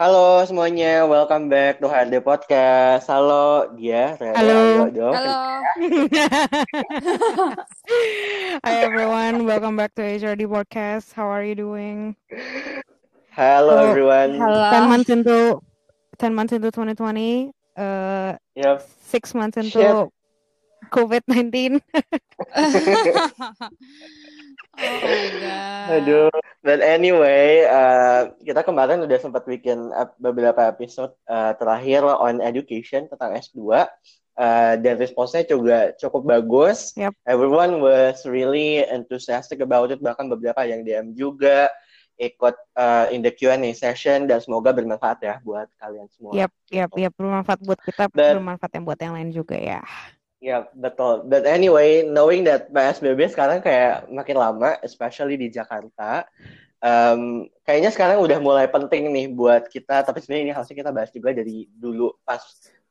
Halo semuanya, welcome back to HRD Podcast. Halo dia, Rere, Halo. dong. Halo. Hi everyone, welcome back to HRD podcast. How are you doing? Halo Halo. everyone. Halo. 10 months into 10 months into 2020, uh Yep. 6 months into Shit. COVID-19. oh my god. Aduh. But anyway, uh, kita kemarin udah sempat bikin beberapa episode uh, terakhir on education tentang S2. Uh, dan responsnya juga cukup bagus. Yep. Everyone was really enthusiastic about it. Bahkan beberapa yang DM juga ikut uh, in the Q&A session dan semoga bermanfaat ya buat kalian semua. Yap, yap, yap, bermanfaat buat kita, Dan- bermanfaat yang buat yang lain juga ya. Ya, betul. But anyway, knowing that PSBB sekarang kayak makin lama, especially di Jakarta, um, kayaknya sekarang udah mulai penting nih buat kita, tapi sebenarnya ini harusnya kita bahas juga dari dulu pas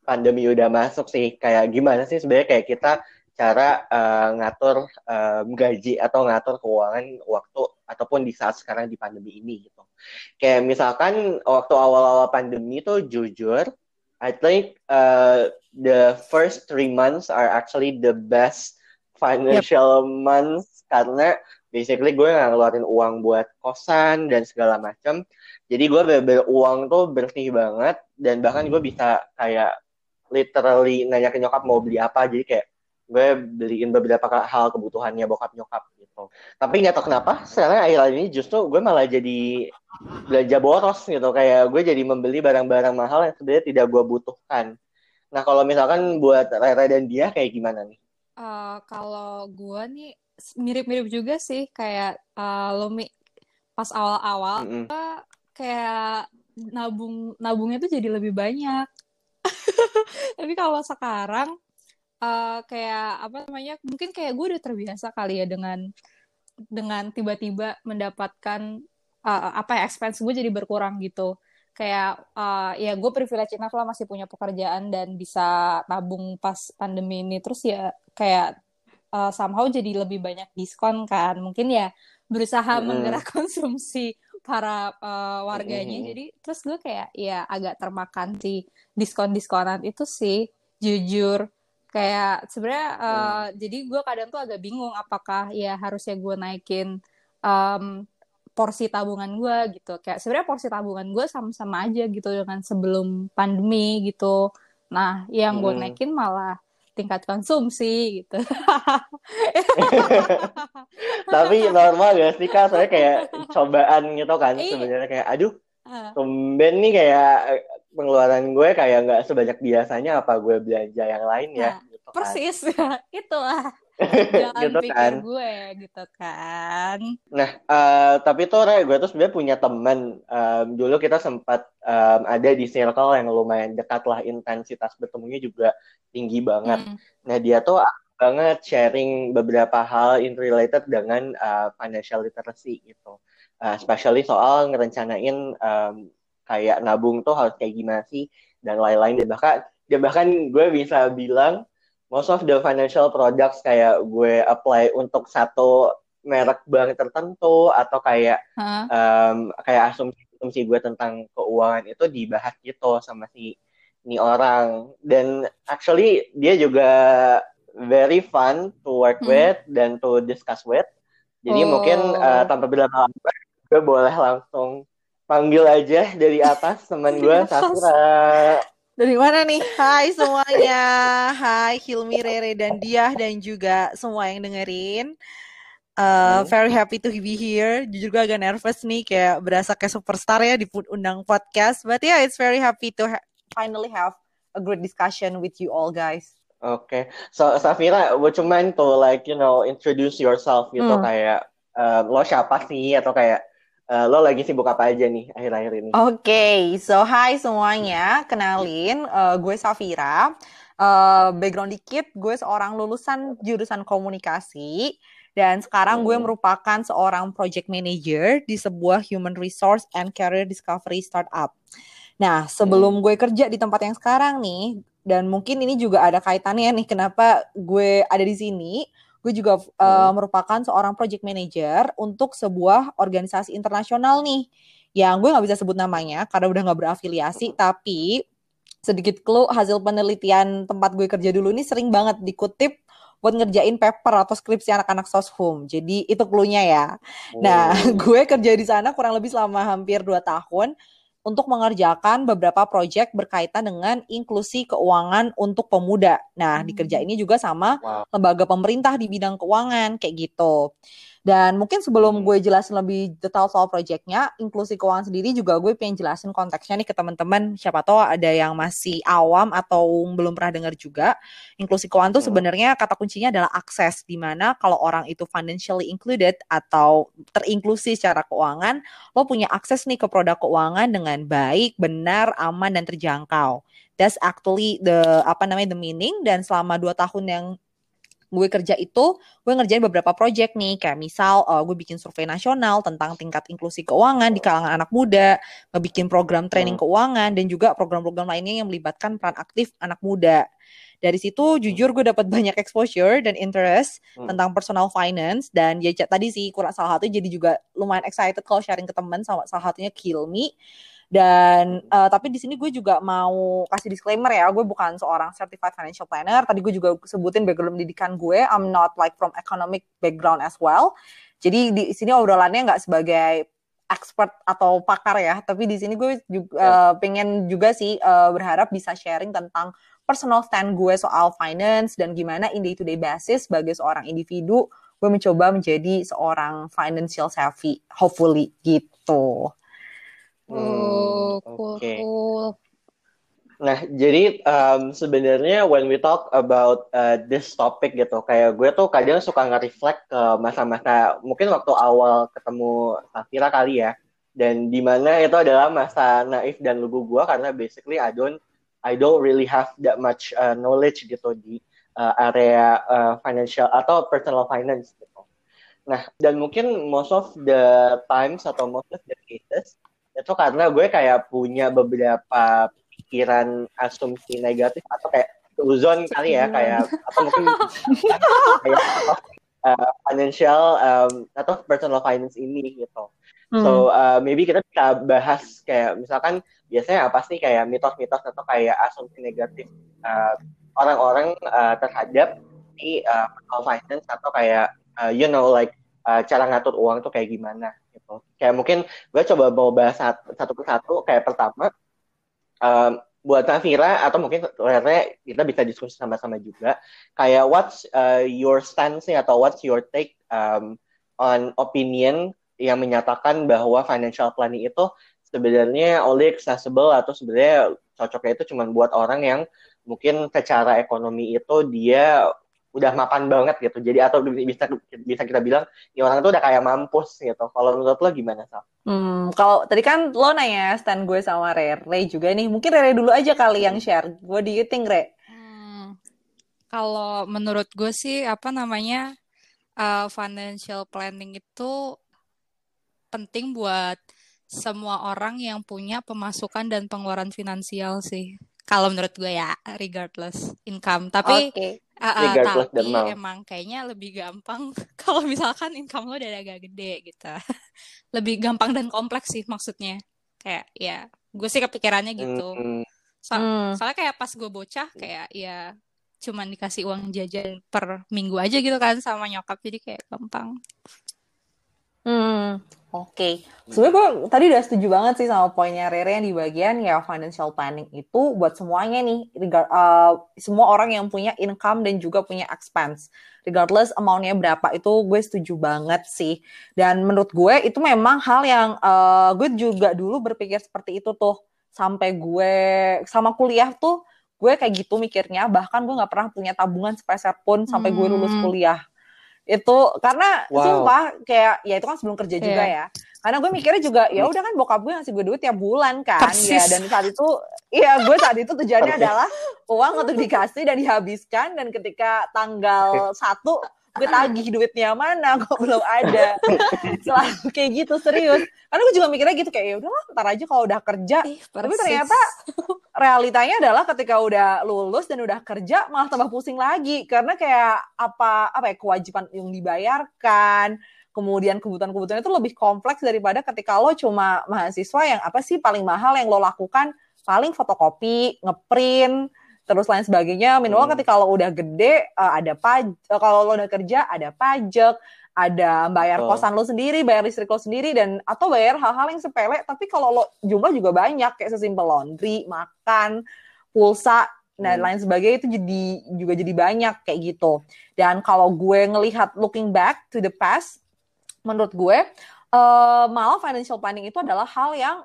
pandemi udah masuk sih, kayak gimana sih sebenarnya kayak kita cara uh, ngatur um, gaji atau ngatur keuangan waktu ataupun di saat sekarang di pandemi ini gitu. Kayak misalkan waktu awal-awal pandemi tuh jujur, I think uh, the first three months are actually the best financial months karena basically gue nggak ngeluarin uang buat kosan dan segala macam. Jadi gue bener uang tuh bersih banget dan bahkan gue bisa kayak literally nanya ke nyokap mau beli apa. Jadi kayak gue beliin beberapa hal kebutuhannya bokap nyokap gitu. Tapi nggak tahu kenapa sekarang akhir-akhir ini justru gue malah jadi belanja boros gitu kayak gue jadi membeli barang-barang mahal yang sebenarnya tidak gue butuhkan. Nah kalau misalkan buat Rere dan dia kayak gimana nih? Eh, kalau gua nih mirip-mirip juga sih kayak eh, lo Mi pas awal-awal Mm-mm. kayak nabung nabungnya tuh jadi lebih banyak. Tapi kalau sekarang eh, kayak apa namanya? Mungkin kayak gue udah terbiasa kali ya dengan dengan tiba-tiba mendapatkan eh, apa ya expense gue jadi berkurang gitu. Kayak eh, ya gue privilege enough lah masih punya pekerjaan dan bisa tabung pas pandemi ini. Terus ya kayak eh, somehow jadi lebih banyak diskon kan. Mungkin ya berusaha Mm-mm. menggerak konsumsi para eh, warganya. Mm-mm. Jadi terus gue kayak ya agak termakan si diskon-diskonan itu sih jujur kayak sebenarnya eh, jadi gue kadang tuh agak bingung apakah ya harusnya gue naikin em, porsi tabungan gue gitu kayak sebenarnya porsi tabungan gue sama-sama aja gitu dengan sebelum pandemi gitu nah yang gue Mm-mm. naikin malah tingkat konsumsi gitu Tapi normal gak sih kak? Soalnya kayak cobaan gitu kan Iya. sebenarnya kayak aduh tumben nih kayak pengeluaran gue kayak nggak sebanyak biasanya apa gue belanja yang lain ya Nah, gitu kan. persis itulah jalan Gitu pikir kan. gue gitu kan Nah, eh, tapi tuh Re, gue tuh sebenarnya punya temen. Em, dulu kita sempat em, ada di circle yang lumayan dekat lah, intensitas bertemunya juga tinggi banget. Hmm. Nah, dia tuh banget sharing beberapa hal in related dengan uh, financial literacy gitu. Uh, especially soal ngerencanain um, kayak nabung tuh harus kayak gimana sih dan lain-lain. Dan bahkan, dan bahkan gue bisa bilang most of the financial products kayak gue apply untuk satu merek bank tertentu atau kayak Hah? um, kayak asumsi-asumsi gue tentang keuangan itu dibahas gitu sama si ini orang dan actually dia juga very fun to work Hmm. with dan to discuss with jadi Oh. mungkin uh, tanpa berlama-lama gue boleh langsung panggil aja dari atas teman gue. Safira Dari mana nih? Hai semuanya. Hai Hilmi, Rere, dan Diah dan juga semua yang dengerin. Uh, Hmm. very happy to be here. Jujur gue agak nervous nih, kayak berasa kayak superstar ya di undang podcast. But yeah, it's very happy to ha- finally have a great discussion with you all guys. Oke, so Safira, would you mind to like you know introduce yourself gitu Hmm. kayak um, lo siapa sih atau kayak uh, lo lagi sibuk apa aja nih akhir-akhir ini? Oke, so hi semuanya. Kenalin, uh, gue Safira. Uh, background dikit, gue seorang lulusan jurusan komunikasi. Dan sekarang gue Hmm. merupakan seorang project manager di sebuah human resource and career discovery startup. Nah, sebelum gue kerja di tempat yang sekarang nih, dan mungkin ini juga ada kaitannya nih kenapa gue ada di sini. Gue juga uh, merupakan seorang project manager untuk sebuah organisasi internasional nih yang gue nggak bisa sebut namanya karena udah nggak berafiliasi tapi sedikit clue hasil penelitian tempat gue kerja dulu ini sering banget dikutip buat ngerjain paper atau skripsi anak-anak soshum. Jadi itu clue-nya ya. Nah, Oh. gue kerja di sana kurang lebih selama hampir 2 tahun untuk mengerjakan beberapa proyek berkaitan dengan inklusi keuangan untuk pemuda. Nah, di kerja ini juga sama Wow. lembaga pemerintah di bidang keuangan kayak gitu. Dan mungkin sebelum Hmm. gue jelasin lebih detail soal proyeknya, inklusi keuangan sendiri juga gue pengen jelasin konteksnya nih ke teman-teman. Siapa tahu ada yang masih awam atau belum pernah dengar juga. Inklusi keuangan tuh Hmm. sebenarnya kata kuncinya adalah akses, di mana kalau orang itu financially included atau terinklusi secara keuangan, lo punya akses nih ke produk keuangan dengan baik, benar, aman, dan terjangkau. That's actually the apa namanya the meaning. Dan selama dua tahun yang gue kerja itu gue ngerjain beberapa project nih. Kayak misal uh, gue bikin survei nasional tentang tingkat inklusi keuangan di kalangan anak muda ngebikin program training keuangan dan juga program-program lainnya yang melibatkan peran aktif anak muda. Dari situ jujur gue dapat banyak exposure dan interest Hmm. tentang personal finance dan ya tadi sih kurang salah satu jadi juga lumayan excited kalau sharing ke teman sama salah satunya Kilmi dan eh, tapi di sini gue juga mau kasih disclaimer ya, gue bukan seorang certified financial planner. Tadi gue juga sebutin background pendidikan gue, I'm not like from economic background as well. Jadi di sini obrolannya nggak sebagai expert atau pakar ya, tapi di sini gue juga eh, pengen juga sih eh, berharap bisa sharing tentang personal stand gue soal finance dan gimana in day to day basis sebagai seorang individu gue mencoba menjadi seorang financial savvy, hopefully gitu. Oh, cool, oke. cool. Nah, jadi um, sebenarnya when we talk about uh, this topic gitu, kayak gue tuh kadang suka nge-reflect ke masa-masa mungkin waktu awal ketemu Safira kali ya, dan di mana itu adalah masa naif dan lugu gue karena basically I don't I don't really have that much uh, knowledge gitu di uh, area uh, financial atau personal finance gitu. Nah, dan mungkin most of the times atau most of the cases itu karena gue kayak punya beberapa pikiran asumsi negatif atau kayak uzon kali ya kayak atau mungkin kayak uh, financial um, atau personal finance ini gitu. So uh, maybe kita bisa bahas kayak misalkan biasanya apa sih kayak mitos-mitos atau kayak asumsi negatif uh, orang-orang uh, terhadap si uh, personal finance atau kayak uh, you know like uh, cara ngatur uang tuh kayak gimana gitu. Kayak mungkin gue coba mau bahas satu, satu ke satu kayak pertama um, buat Nafira atau mungkin Rere kita bisa diskusi sama-sama juga kayak what's uh, your stance atau what's your take um, on opinion yang menyatakan bahwa financial planning itu sebenarnya only accessible atau sebenarnya cocoknya itu cuma buat orang yang mungkin secara ekonomi itu dia udah mapan banget gitu. Jadi atau bisa bisa kita bilang ya orang itu udah kayak mampus gitu. Kalau menurut lo gimana Sal? Hmm, kalau tadi kan lo nanya stand gue sama Rere juga nih. Mungkin Rere dulu aja kali yang share. What do you think, Re? Hmm, kalau menurut gue sih apa namanya uh, financial planning itu penting buat semua orang yang punya pemasukan dan pengeluaran finansial sih. Kalau menurut gue ya, regardless income. Tapi Oke. uh, uh, Regardless the tapi emang kayaknya lebih gampang kalau misalkan income lo udah agak gede gitu. Lebih gampang dan kompleks sih maksudnya. Kayak ya, gue sih kepikirannya gitu. Hmm, So- Hmm. soalnya kayak pas gue bocah kayak ya cuman dikasih uang jajan per minggu aja gitu kan sama nyokap jadi kayak gampang. Hmm, oke. Sebenarnya gue tadi udah setuju banget sih sama poinnya Rere yang di bagian ya financial planning itu buat semuanya nih, regard, uh, semua orang yang punya income dan juga punya expense. Regardless amount-nya berapa itu gue setuju banget sih. Dan menurut gue itu memang hal yang uh, gue juga dulu berpikir seperti itu tuh. Sampai gue sama kuliah tuh gue kayak gitu mikirnya. Bahkan gue nggak pernah punya tabungan sepeser pun sampai gue lulus Hmm. kuliah itu karena Wow. sumpah kayak ya itu kan sebelum kerja juga Iya. ya karena gue mikirnya juga ya udah kan bokap gue ngasih gue duit tiap bulan kan Persis. ya dan saat itu iya gue saat itu tujuannya adalah uang untuk dikasih dan dihabiskan dan ketika tanggal satu gue tagih duitnya mana? Kok belum ada? Selalu kayak gitu serius. Karena gue juga mikirnya gitu kayak ya udahlah ntar aja kalau udah kerja. Ih, Tapi ternyata realitanya adalah ketika udah lulus dan udah kerja malah tambah pusing lagi. Karena kayak apa apa ya kewajiban yang dibayarkan. Kemudian kebutuhan-kebutuhan itu lebih kompleks daripada ketika lo cuma mahasiswa yang apa sih paling mahal yang lo lakukan? Paling fotokopi, ngeprint, terus lain sebagainya. Minimal Hmm. ketika lo udah gede eh, ada pajak, kalau lo udah kerja ada pajak, ada bayar Betul. kosan lo sendiri, bayar listrik lo sendiri dan atau bayar hal-hal yang sepele tapi kalau lo jumlah juga banyak kayak sesimpel laundry, makan, pulsa dan Hmm. lain sebagainya itu jadi juga jadi banyak kayak gitu. Dan kalau gue ngelihat looking back to the past menurut gue eh, malah financial planning itu adalah hal yang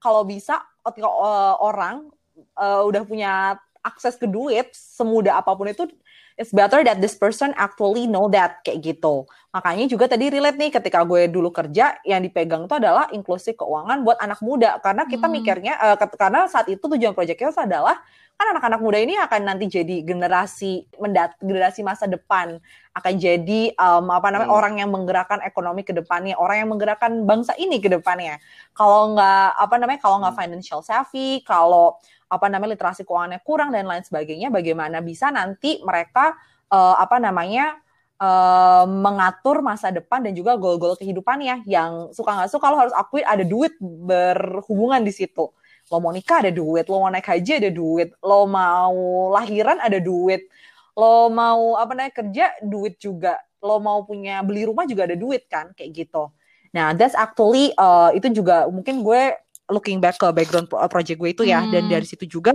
kalau bisa ketika eh, orang eh, udah punya akses ke duit semudah apa pun itu it's better that this person actually know that kayak gitu. Makanya juga tadi relate nih ketika gue dulu kerja yang dipegang itu adalah inklusi keuangan buat anak muda karena kita Hmm. mikirnya ket- karena saat itu tujuan proyeknya adalah kan anak-anak muda ini akan nanti jadi generasi mendat generasi masa depan akan jadi em, apa namanya Hmm. orang yang menggerakkan ekonomi ke depannya, orang yang menggerakkan bangsa ini ke depannya. Kalau nggak apa namanya kalau nggak Hmm. financial savvy, kalau apa namanya literasi keuangannya kurang dan lain sebagainya, bagaimana bisa nanti mereka eh, apa namanya eh, mengatur masa depan dan juga goal-goal kehidupannya yang suka nggak suka lo harus akui ada duit berhubungan di situ. Lo mau nikah ada duit, lo mau naik haji ada duit, lo mau lahiran ada duit, lo mau apa namanya kerja duit juga, lo mau punya beli rumah juga ada duit kan kayak gitu. Nah, that's actually uh, itu juga mungkin gue looking back ke background pro- project gue itu ya dan Hmm. dari situ juga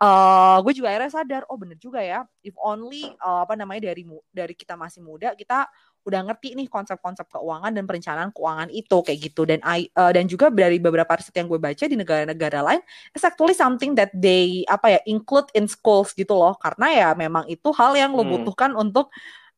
uh, gue juga akhirnya sadar oh bener juga ya if only uh, apa namanya dari dari kita masih muda kita udah ngerti nih konsep-konsep keuangan dan perencanaan keuangan itu kayak gitu dan I, uh, dan juga dari beberapa riset yang gue baca di negara-negara lain it's actually something that they apa ya include in schools gitu loh karena ya memang itu hal yang lo Hmm. butuhkan untuk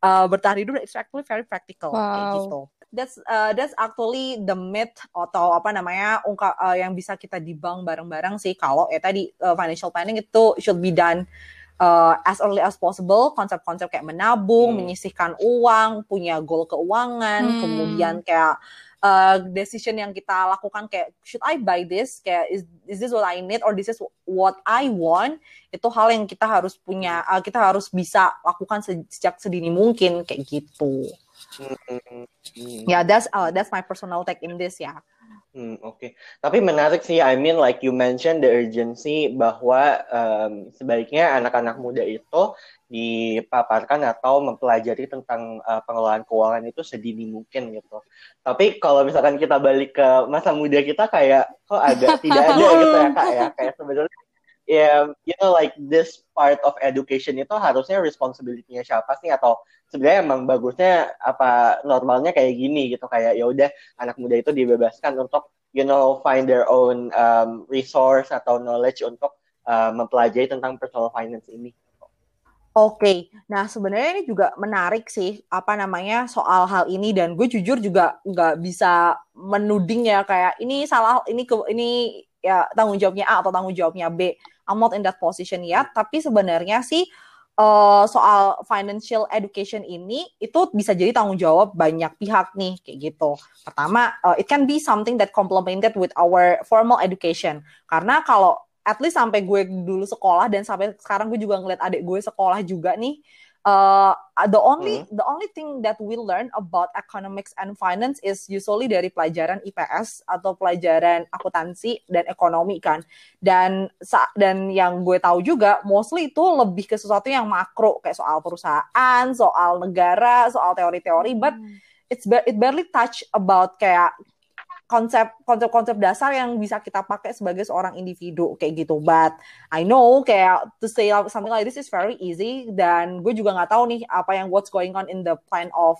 uh, bertahan hidup dan it's actually very practical kayak Wow. gitu that's uh, that's actually the myth atau apa namanya ungkap uh, yang bisa kita dibang bareng-bareng sih kalau ya tadi uh, financial planning itu should be done uh, as early as possible konsep-konsep kayak menabung, Hmm. menyisihkan uang, punya goal keuangan, Hmm. kemudian kayak uh, decision yang kita lakukan kayak should I buy this kayak is is this what I need or this is what I want itu hal yang kita harus punya uh, kita harus bisa lakukan se- sejak sedini mungkin kayak gitu. Hmm. Ya, that's uh, that's my personal take in this ya. Hmm, oke. Tapi menarik sih, I mean like you mentioned the urgency bahwa em, sebaiknya anak-anak muda itu dipaparkan atau mempelajari tentang eh, pengelolaan keuangan itu sedini mungkin gitu. Tapi kalau misalkan kita balik ke masa muda kita kayak kok agak tidak ada gitu ya kak ya. Kayak sebenarnya ya you know like this part of education itu harusnya responsibility-nya siapa sih atau sebenarnya emang bagusnya apa normalnya kayak gini gitu kayak ya udah anak muda itu dibebaskan untuk you know find their own um, resource atau knowledge untuk uh, mempelajari tentang personal finance ini. Oke, nah sebenarnya ini juga menarik sih apa namanya soal hal ini dan gue jujur juga nggak bisa menuding ya kayak ini salah ini ke ini ya tanggung jawabnya A atau tanggung jawabnya B. I'm not in that position yet, tapi sebenarnya sih eh, soal financial education ini itu bisa jadi tanggung jawab banyak pihak nih kayak gitu. Pertama, eh, it can be something that complemented with our formal education. Karena kalau at least sampai gue dulu sekolah dan sampai sekarang gue juga ngeliat adik gue sekolah juga nih uh, the only the only thing that we learn about economics and finance is usually dari pelajaran IPS atau pelajaran akuntansi dan ekonomi kan. Dan sa- dan yang gue tahu juga mostly itu lebih ke sesuatu yang makro kayak soal perusahaan soal negara soal teori-teori but it's ba- it barely touch about kayak konsep konsep konsep dasar yang bisa kita pakai sebagai seorang individu kayak gitu. But I know kayak to say something like this is very easy dan gue juga nggak tahu nih apa yang what's going on in the plan of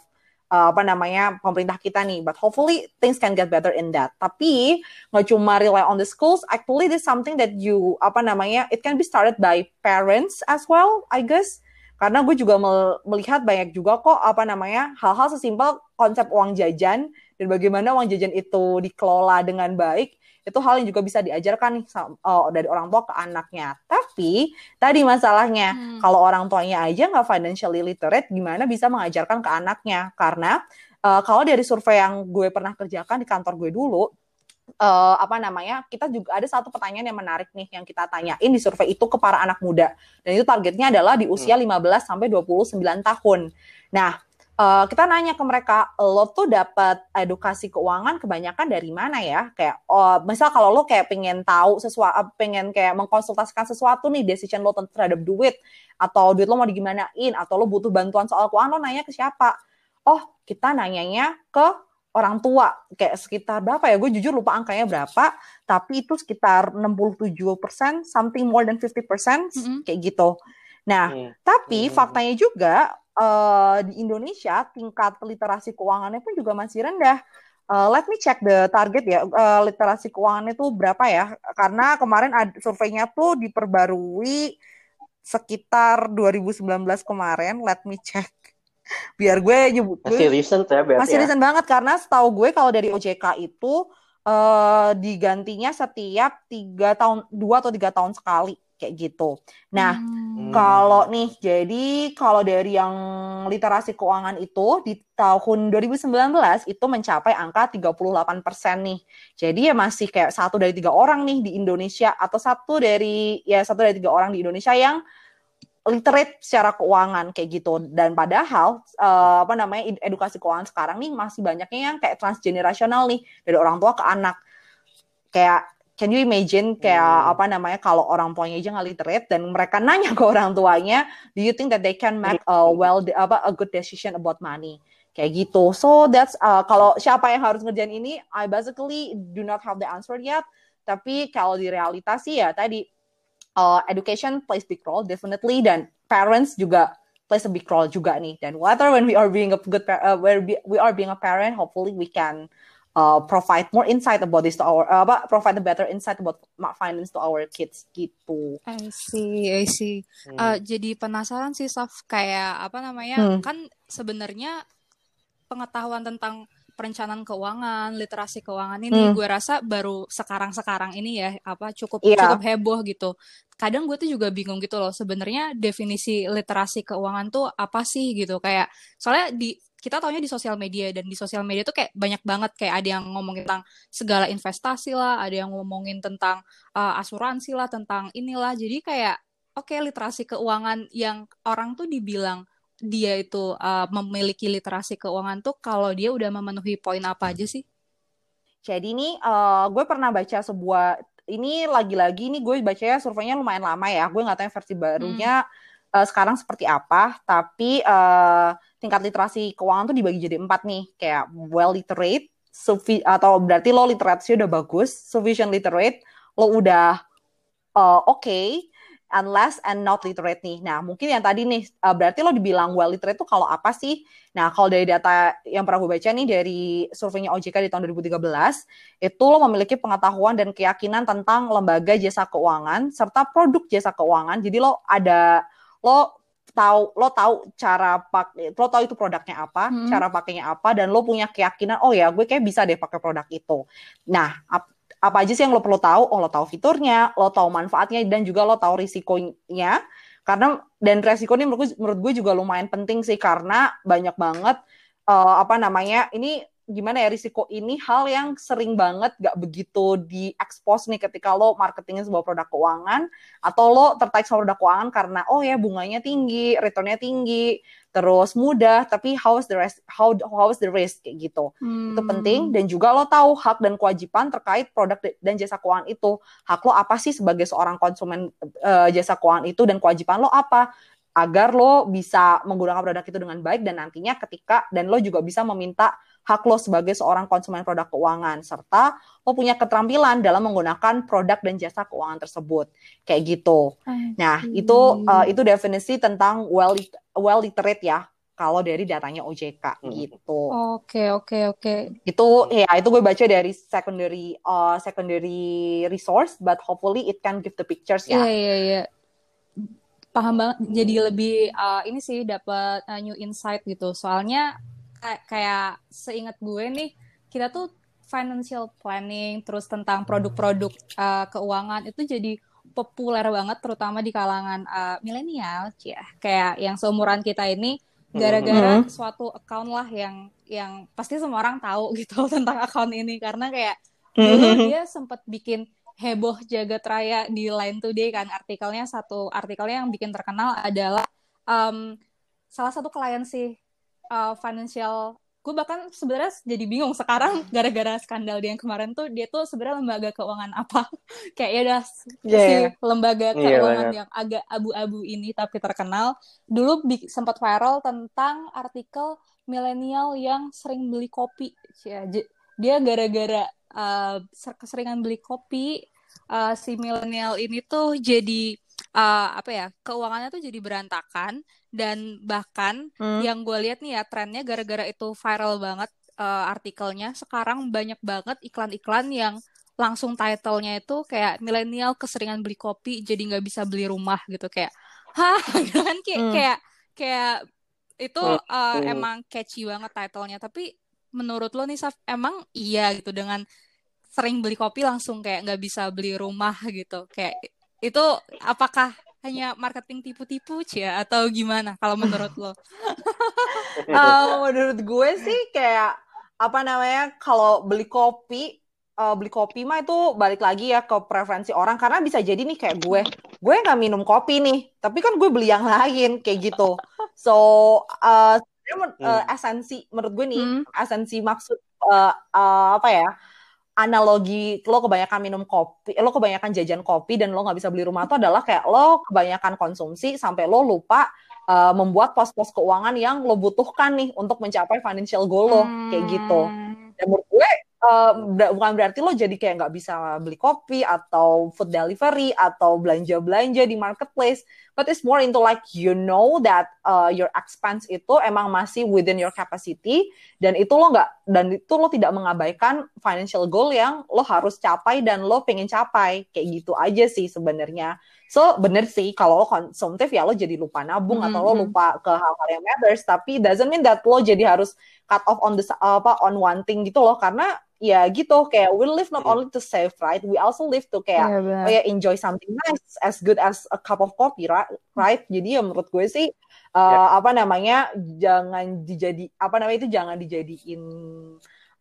uh, apa namanya pemerintah kita nih. But hopefully things can get better in that. Tapi nggak cuma rely on the schools. Actually this is something that you apa namanya it can be started by parents as well, I guess karena gue juga mel- melihat banyak juga kok apa namanya hal-hal sesimpel konsep uang jajan dan bagaimana uang jajan itu dikelola dengan baik itu hal yang juga bisa diajarkan nih oh, dari orang tua ke anaknya tapi tadi masalahnya Hmm. kalau orang tuanya aja nggak financially literate gimana bisa mengajarkan ke anaknya karena eh, kalau dari survei yang gue pernah kerjakan di kantor gue dulu eh, apa namanya kita juga ada satu pertanyaan yang menarik nih yang kita tanyain di survei itu ke para anak muda dan itu targetnya adalah di usia 15 sampai 29 tahun. Nah, uh, kita nanya ke mereka, lo tuh dapat edukasi keuangan kebanyakan dari mana ya? Kayak, oh, misal kalau lo kayak pengen tahu sesuatu, pengen kayak mengkonsultasikan sesuatu nih, decision lo terhadap duit, atau duit lo mau digimanain, atau lo butuh bantuan soal keuangan, lo nanya ke siapa? Oh, kita nanyanya ke orang tua kayak sekitar berapa ya gue jujur lupa angkanya berapa tapi itu sekitar 67% something more than 50% mm -hmm. kayak gitu nah mm. tapi faktanya juga uh, di Indonesia tingkat literasi keuangannya pun juga masih rendah. Uh, let me check the target ya uh, literasi keuangannya itu berapa ya? Karena kemarin ada surveinya tuh diperbarui sekitar 2019 kemarin. Let me check. Biar gue nyebut masih recent ya berarti Masih ya? recent banget karena setahu gue kalau dari OJK itu uh, digantinya setiap tiga tahun dua atau tiga tahun sekali kayak gitu. Nah, hmm. kalau nih, jadi kalau dari yang literasi keuangan itu di tahun 2019 itu mencapai angka 38 persen nih. Jadi ya masih kayak satu dari tiga orang nih di Indonesia atau satu dari ya satu dari tiga orang di Indonesia yang literate secara keuangan kayak gitu. Dan padahal uh, apa namanya edukasi keuangan sekarang nih masih banyaknya yang kayak transgenerasional nih dari orang tua ke anak. Kayak can you imagine kayak hmm. apa namanya kalau orang tuanya aja nggak literate dan mereka nanya ke orang tuanya, do you think that they can make a well apa a good decision about money? Kayak gitu. So that's uh, kalau siapa yang harus ngerjain ini, I basically do not have the answer yet. Tapi kalau di realitas sih ya tadi uh, education plays big role definitely dan parents juga plays a big role juga nih. Dan whether when we are being a good uh, where we are being a parent, hopefully we can uh, provide more insight about this to our uh, apa provide a better insight about finance to our kids gitu. I see, I see. Hmm. Uh, jadi penasaran sih Saf kayak apa namanya hmm. kan sebenarnya pengetahuan tentang perencanaan keuangan, literasi keuangan ini hmm. gue rasa baru sekarang-sekarang ini ya apa cukup yeah. cukup heboh gitu. Kadang gue tuh juga bingung gitu loh sebenarnya definisi literasi keuangan tuh apa sih gitu kayak soalnya di kita taunya di sosial media dan di sosial media tuh kayak banyak banget kayak ada yang ngomongin tentang segala investasi lah, ada yang ngomongin tentang uh, asuransi lah, tentang inilah. Jadi kayak oke okay, literasi keuangan yang orang tuh dibilang dia itu uh, memiliki literasi keuangan tuh kalau dia udah memenuhi poin apa aja sih? Jadi ini uh, gue pernah baca sebuah ini lagi-lagi nih gue bacanya surveinya lumayan lama ya. Gue nggak tahu yang versi barunya hmm. Uh, sekarang seperti apa, tapi uh, tingkat literasi keuangan tuh dibagi jadi empat nih kayak well literate atau berarti lo literasi udah bagus sufficient literate lo udah uh, oke okay, and less and not literate nih. Nah, mungkin yang tadi nih, uh, berarti lo dibilang well literate tuh kalau apa sih? Nah, kalau dari data yang pernah gue baca nih dari surveinya OJK di tahun 2013, itu lo memiliki pengetahuan dan keyakinan tentang lembaga jasa keuangan serta produk jasa keuangan. Jadi lo ada, lo tahu lo tahu cara pakai lo tahu itu produknya apa hmm. cara pakainya apa dan lo punya keyakinan oh ya gue kayak bisa deh pakai produk itu. Nah ap, apa aja sih yang lo perlu tahu? Oh lo tahu fiturnya lo tahu manfaatnya dan juga lo tahu risikonya. Karena dan resiko ini menurut gue, menurut gue juga lumayan penting sih karena banyak banget uh, apa namanya ini gimana ya risiko ini hal yang sering banget gak begitu di expose nih ketika lo marketingnya sebuah produk keuangan atau lo tertarik sama produk keuangan karena oh ya bunganya tinggi, returnnya tinggi, terus mudah, tapi how is the rest, how how is the risk kayak gitu. Hmm. Itu penting dan juga lo tahu hak dan kewajiban terkait produk dan jasa keuangan itu. Hak lo apa sih sebagai seorang konsumen uh, jasa keuangan itu dan kewajiban lo apa? Agar lo bisa menggunakan produk itu dengan baik dan nantinya ketika dan lo juga bisa meminta hak lo sebagai seorang konsumen produk keuangan serta lo punya keterampilan dalam menggunakan produk dan jasa keuangan tersebut kayak gitu. Nah itu uh, itu definisi tentang well well literate ya kalau dari datanya OJK hmm. gitu. Oke oke oke. Itu ya itu gue baca dari secondary uh, secondary resource, but hopefully it can give the pictures ya. Iya iya iya. Paham banget. Jadi lebih uh, ini sih dapat uh, new insight gitu. Soalnya kayak, kayak seingat gue nih kita tuh financial planning terus tentang produk-produk uh, keuangan itu jadi populer banget terutama di kalangan uh, milenial ya kayak yang seumuran kita ini gara-gara mm -hmm. suatu account lah yang yang pasti semua orang tahu gitu tentang account ini karena kayak dulu mm -hmm. dia sempat bikin heboh jagat raya di Line Today kan artikelnya satu artikelnya yang bikin terkenal adalah um, salah satu klien sih uh, financial gue bahkan sebenarnya jadi bingung sekarang gara-gara skandal dia yang kemarin tuh dia tuh sebenarnya lembaga keuangan apa kayak ya udah Yeah, si yeah. lembaga Iya, keuangan benar. yang agak abu-abu ini tapi terkenal dulu sempat viral tentang artikel milenial yang sering beli kopi Ya, dia gara-gara uh, ser- keseringan beli kopi uh, si milenial ini tuh jadi uh, apa ya keuangannya tuh jadi berantakan dan bahkan Hmm. yang gue lihat nih ya trennya gara-gara itu viral banget uh, artikelnya sekarang banyak banget iklan-iklan yang langsung titlenya itu kayak milenial keseringan beli kopi jadi nggak bisa beli rumah gitu kayak hah gitu kan kayak Hmm. kayak kayak itu uh, Hmm. emang catchy banget titlenya tapi menurut lo nih Saf emang iya gitu dengan sering beli kopi langsung kayak nggak bisa beli rumah gitu kayak itu apakah hanya marketing tipu-tipu cia atau gimana kalau menurut lo? Eh, menurut gue sih kayak apa namanya kalau beli kopi eh, beli kopi mah itu balik lagi ya ke preferensi orang karena bisa jadi nih kayak gue gue nggak minum kopi nih tapi kan gue beli yang lain kayak gitu so eh, sebenarnya men- eh, esensi menurut gue nih Hmm. esensi maksud eh, eh, apa ya analogi lo kebanyakan minum kopi, lo kebanyakan jajan kopi dan lo nggak bisa beli rumah itu adalah kayak lo kebanyakan konsumsi sampai lo lupa uh, membuat pos-pos keuangan yang lo butuhkan nih untuk mencapai financial goal lo kayak gitu. Hmm. Dan menurut gue uh, bukan berarti lo jadi kayak nggak bisa beli kopi atau food delivery atau belanja-belanja di marketplace, but it's more into like you know that uh, your expense itu emang masih within your capacity dan itu lo nggak dan itu lo tidak mengabaikan financial goal yang lo harus capai dan lo pengen capai kayak gitu aja sih sebenarnya. So bener sih kalau lo konsumtif ya lo jadi lupa nabung atau lo Mhm. lupa ke hal-hal yang matters tapi doesn't mean that lo jadi harus cut off on the apa on one thing gitu loh karena ya gitu kayak we live not Hmm. only to save right we also live to kayak Iya, benar. oh ya enjoy something nice as good as a cup of coffee right, right? jadi ya menurut gue sih uh, apa namanya jangan dijadi apa namanya itu jangan dijadiin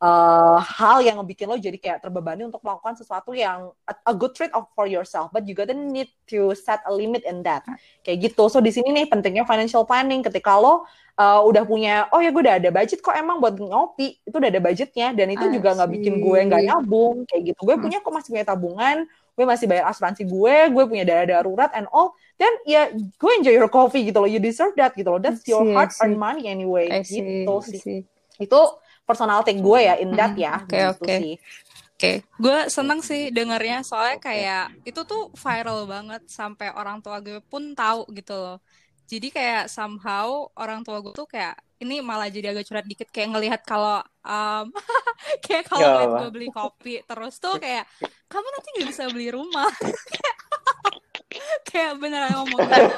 uh, hal yang bikin lo jadi kayak terbebani untuk melakukan sesuatu yang a, a good trade off for yourself but you gotta need to set a limit in that. Kayak gitu. So di sini nih pentingnya financial planning. Ketika lo uh, udah punya oh ya gue udah ada budget kok emang buat ngopi itu udah ada budgetnya dan itu juga nggak bikin gue nggak Asik. nabung kayak gitu. Gue Hmm. punya kok masih punya tabungan gue masih bayar asuransi gue gue punya dana darurat and all dan ya gue enjoy your coffee gitu loh. You deserve that gitu loh. That's your hard earned money anyway. I see, gitu sih. itu personal take gue ya in that ya oke, gitu oke. sih Oke, gue seneng sih dengarnya soalnya Oke. kayak itu tuh viral banget sampai orang tua gue pun tahu gitu loh. Jadi kayak somehow orang tua gue tuh kayak ini malah jadi agak curhat dikit kayak ngelihat kalau um, kayak kalau Gak ngeliat gue beli kopi terus tuh kayak kamu nanti nggak bisa beli rumah. kayak beneran ngomong gitu.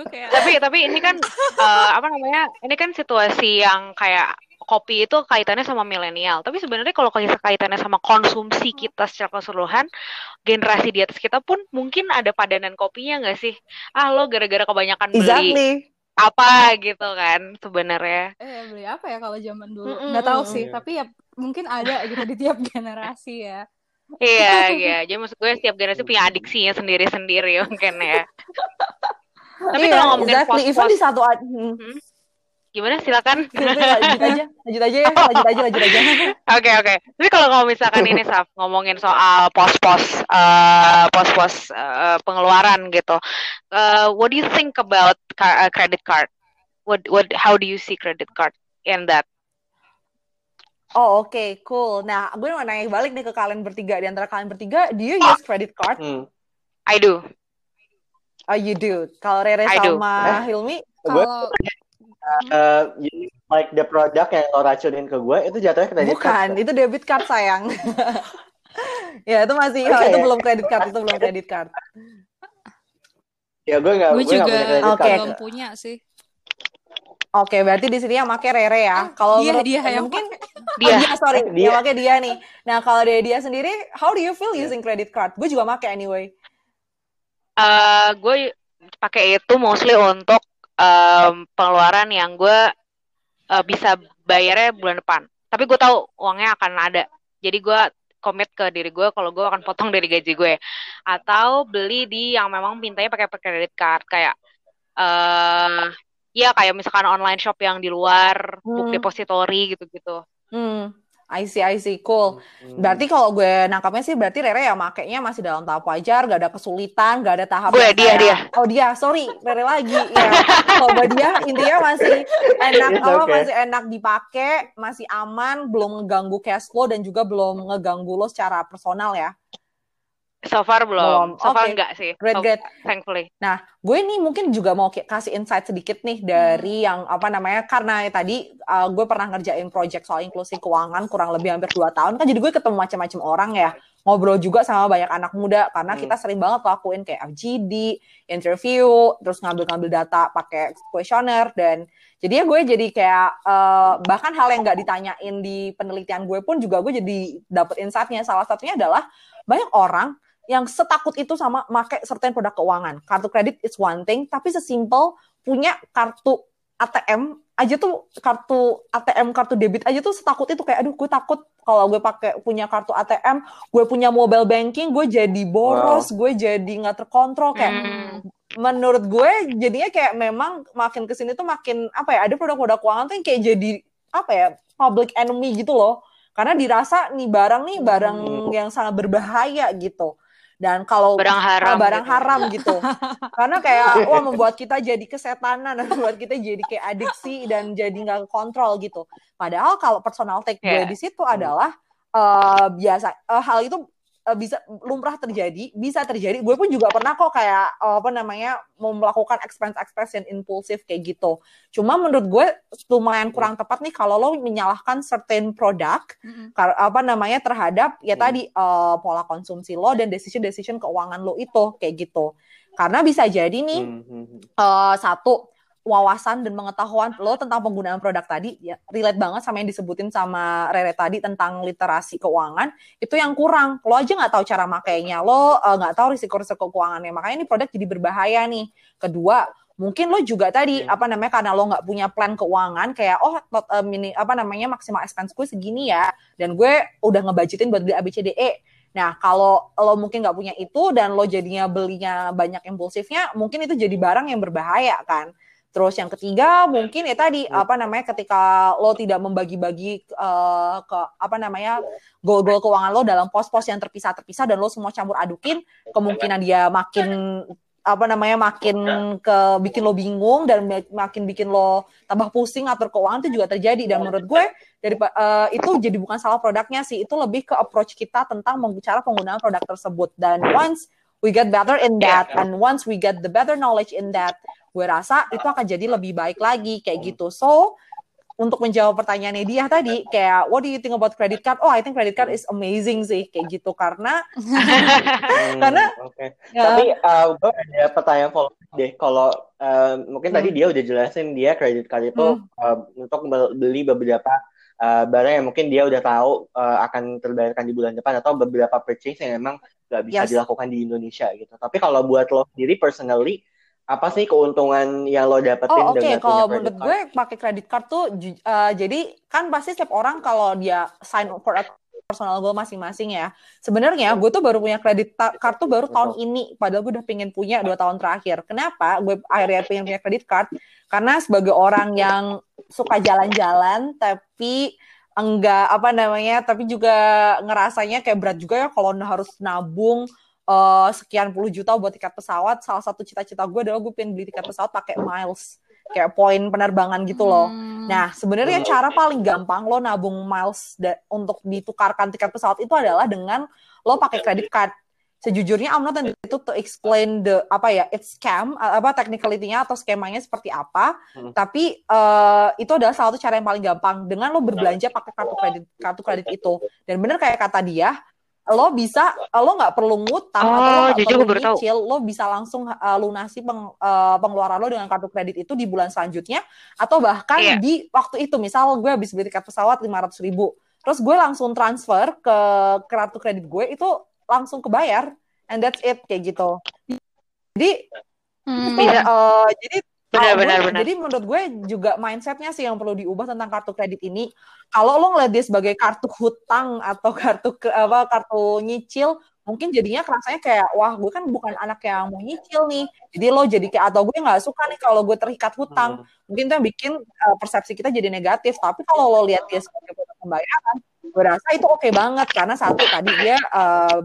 Gue kayak tapi tapi ini kan eh, apa namanya ini kan situasi yang kayak kopi itu kaitannya sama milenial. Tapi sebenarnya kalau kaitannya sama konsumsi kita secara keseluruhan generasi di atas kita pun mungkin ada padanan kopinya nggak sih? Ah lo gara-gara kebanyakan beli exactly. apa gitu kan sebenarnya. Eh beli apa ya kalau zaman dulu? Mm-mm, nggak tahu mm-mm. sih Iya. tapi ya mungkin ada gitu di tiap generasi ya. iya iya. Jadi maksud gue setiap generasi punya adiksinya sendiri-sendiri mungkin ya. Tapi Iya, kalau ngomongin exactly. even pos-pos di satu hmm. Gimana silakan lanjut aja lanjut aja ya lanjut aja lanjut aja Oke oke. Tapi kalau kalau misalkan ini Saf ngomongin soal pos-pos eh, pos-pos eh, pengeluaran gitu, eh, what do you think about ca- uh, credit card? What what how do you see credit card in that? Oh oke, cool. Nah, gue mau nanya balik nih ke kalian bertiga. Di antara kalian bertiga, do you use credit card? Hmm. I do. Oh, you do. Kalau Rere I do. sama Hilmi, Kalau uh, you- like the product yang lo racunin ke gue itu jatuhnya kredit bukan. card. Itu debit card, sayang. ya, itu masih, oh, Oke. itu belum credit card. Itu belum credit card. Ya gue nggak gue gue nggak juga punya kredit Oke. card. belum punya sih. Oke, berarti di sini yang make Rere ya. Kalau dia menurut- dia yang mungkin Dia. Oh, dia sorry, Eh, dia dia. pakai dia nih. Nah, kalau dari dia sendiri, how do you feel using credit card? Gue juga make anyway. Eh, gue pakai itu mostly untuk em, pengeluaran yang gue eh, bisa bayarnya bulan depan. Tapi gue tahu uangnya akan ada. Jadi gue komit ke diri gue kalau gue akan potong dari gaji gue. Atau beli di yang memang mintanya pakai credit card kayak eh ya kayak misalkan online shop yang di luar, book Hmm. depository gitu-gitu. Hmm, I see, I see, cool. Hmm. Berarti kalau gue nangkapnya sih berarti Rere ya makainya masih dalam tahap wajar, gak ada kesulitan, gak ada tahap Gue, dia, dia. Oh dia, sorry, Rere lagi. Ya, kalau buat dia intinya masih enak okay. masih enak dipakai, masih aman, belum ngeganggu cash flow dan juga belum ngeganggu lo secara personal ya. So far Belum. belum. So far enggak sih. Great, So- great. Thankfully. Nah, gue nih mungkin juga mau kasih insight sedikit nih dari yang apa namanya karena ya tadi uh, gue pernah ngerjain project soal inklusi keuangan kurang lebih hampir dua tahun kan jadi gue ketemu macam-macam orang ya ngobrol juga sama banyak anak muda karena Hmm. kita sering banget lakuin kayak FGD, interview, terus ngambil-ngambil data pakai kuesioner dan jadi ya gue jadi kayak uh, bahkan hal yang nggak ditanyain di penelitian gue pun juga gue jadi dapet insightnya salah satunya adalah banyak orang yang setakut itu sama make certain produk keuangan. Kartu kredit is one thing, tapi sesimpel punya kartu ATM aja tuh kartu ATM kartu debit aja tuh setakut itu kayak aduh gue takut kalau gue pakai punya kartu ATM gue punya mobile banking gue jadi boros gue jadi nggak terkontrol kayak Hmm. menurut gue jadinya kayak memang makin ke sini tuh makin apa ya ada produk-produk keuangan tuh yang kayak jadi apa ya public enemy gitu loh karena dirasa nih barang nih barang Hmm. yang sangat berbahaya gitu dan kalau Barang haram. Ah, barang gitu. haram gitu karena kayak wah membuat kita jadi kesetanan membuat kita jadi kayak adiksi dan jadi nggak kontrol gitu padahal kalau personal take gue Iya. di situ adalah eh, biasa eh, hal itu eh, bisa lumrah terjadi bisa terjadi gue pun juga pernah kok kayak eh, apa namanya mau melakukan expense expense yang impulsif kayak gitu cuma menurut gue lumayan kurang tepat nih kalau lo menyalahkan certain product kar- apa namanya terhadap ya Hmm. tadi eh, pola konsumsi lo dan decision decision keuangan lo itu kayak gitu karena bisa jadi nih Hmm, hmm, hmm. eh, satu wawasan dan pengetahuan lo tentang penggunaan produk tadi ya relate banget sama yang disebutin sama Rere tadi tentang literasi keuangan itu yang kurang. Lo aja nggak tahu cara makainya. Lo eh, nggak tahu risiko-risiko keuangannya. Makanya ini produk jadi berbahaya nih. Kedua mungkin lo juga tadi Hmm. apa namanya karena lo nggak punya plan keuangan kayak oh tot- eh, mini apa namanya maksimal expense gue segini ya dan gue udah ngebudgetin buat beli ABCDE Nah, kalau lo mungkin nggak punya itu dan lo jadinya belinya banyak impulsifnya, mungkin itu jadi barang yang berbahaya kan. Terus yang ketiga mungkin ya tadi Hmm. apa namanya ketika lo tidak membagi-bagi eh, ke apa namanya goal-goal keuangan lo dalam pos-pos yang terpisah-terpisah dan lo semua campur adukin, kemungkinan dia makin apa namanya makin ke bikin lo bingung dan makin bikin lo tambah pusing atur keuangan itu juga terjadi. Dan menurut gue dari eh, itu jadi bukan salah produknya sih. Itu lebih ke approach kita tentang membicara penggunaan produk tersebut. Dan once we get better in that and once we get the better knowledge in that gue rasa itu akan jadi lebih baik lagi kayak gitu so untuk menjawab pertanyaannya dia tadi kayak what do you think about credit card oh I think credit card is amazing sih kayak gitu karena Hmm, Karena, oke. ya, Tapi uh, gue ada pertanyaan follow deh. Kalau uh, mungkin tadi Hmm. dia udah jelasin dia credit card itu Hmm. uh, untuk be- beli beberapa uh, barang yang mungkin dia udah tahu uh, akan terbayarkan di bulan depan atau beberapa purchase yang memang nggak bisa Yes. dilakukan di Indonesia gitu. Tapi kalau buat lo sendiri personally apa sih keuntungan yang lo dapetin Oh oke, dengan punya kalau credit menurut gue pakai credit card tuh eh, jadi kan pasti setiap orang kalau dia sign up for a personal goal masing-masing ya. Sebenarnya gue tuh baru punya credit ta- card tuh baru tahun ini, padahal gue udah pengen punya dua tahun terakhir. Kenapa? Gue akhirnya pengen punya credit card karena sebagai orang yang suka jalan-jalan tapi enggak apa namanya, tapi juga ngerasanya kayak berat juga ya kalau harus nabung eh, sekian puluh juta buat tiket pesawat. Salah satu cita-cita gue adalah gue pengen beli tiket pesawat pakai miles, kayak poin penerbangan gitu loh. Hmm. Nah, sebenarnya Hmm. cara paling gampang lo nabung miles da- untuk ditukarkan tiket pesawat itu adalah dengan lo pakai credit card. Sejujurnya I'm not itu to explain the apa ya, it's scam uh, apa technicality-nya atau skemanya seperti apa. Hmm. Tapi eh, itu adalah salah satu cara yang paling gampang dengan lo berbelanja pakai kartu kredit kartu kredit itu. Dan bener kayak kata dia, lo bisa lo nggak perlu ngutang atau lo Oh, nggak jujur perlu tahu. nyicil, lo bisa langsung uh, lunasi peng- uh, pengeluaran lo dengan kartu kredit itu di bulan selanjutnya atau bahkan Iya. di waktu itu misal gue habis beli tiket pesawat 500 ribu terus gue langsung transfer ke kartu kredit gue itu langsung kebayar and that's it kayak gitu jadi Hmm. itu, uh, jadi Benar, uh, gue- benar, benar. jadi menurut gue juga mindsetnya sih yang perlu diubah tentang kartu kredit ini. Kalau lo ngeliat dia sebagai kartu hutang atau kartu ke, apa kartu nyicil mungkin jadinya rasanya kayak wah gue kan bukan anak yang mau nyicil nih. Jadi lo jadi kayak atau gue nggak suka nih kalau gue terikat hutang. Hmm. mungkin itu yang bikin uh, persepsi kita jadi negatif. Tapi kalau lo lihat dia sebagai pembayaran gue rasa itu oke banget. Karena satu tadi dia uh,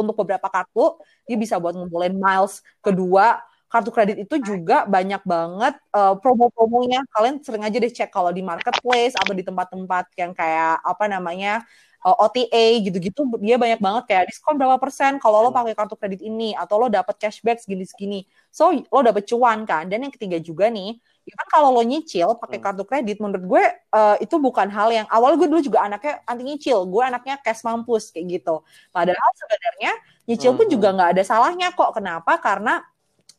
untuk beberapa kartu dia bisa buat ngumpulin miles. Kedua kartu kredit itu juga banyak banget uh, promo-promonya. Kalian sering aja deh cek kalau di marketplace atau di tempat-tempat yang kayak apa namanya uh, OTA gitu-gitu dia banyak banget kayak diskon berapa persen kalau lo pakai kartu kredit ini atau lo dapat cashback segini-segini. So lo dapet cuan kan? Dan yang ketiga juga nih kan kalau lo nyicil pakai Hmm. kartu kredit menurut gue uh, itu bukan hal yang awal gue dulu juga anaknya anti nyicil gue anaknya cash mampus kayak gitu. Padahal sebenarnya nyicil pun Hmm. juga nggak ada salahnya kok. Kenapa? Karena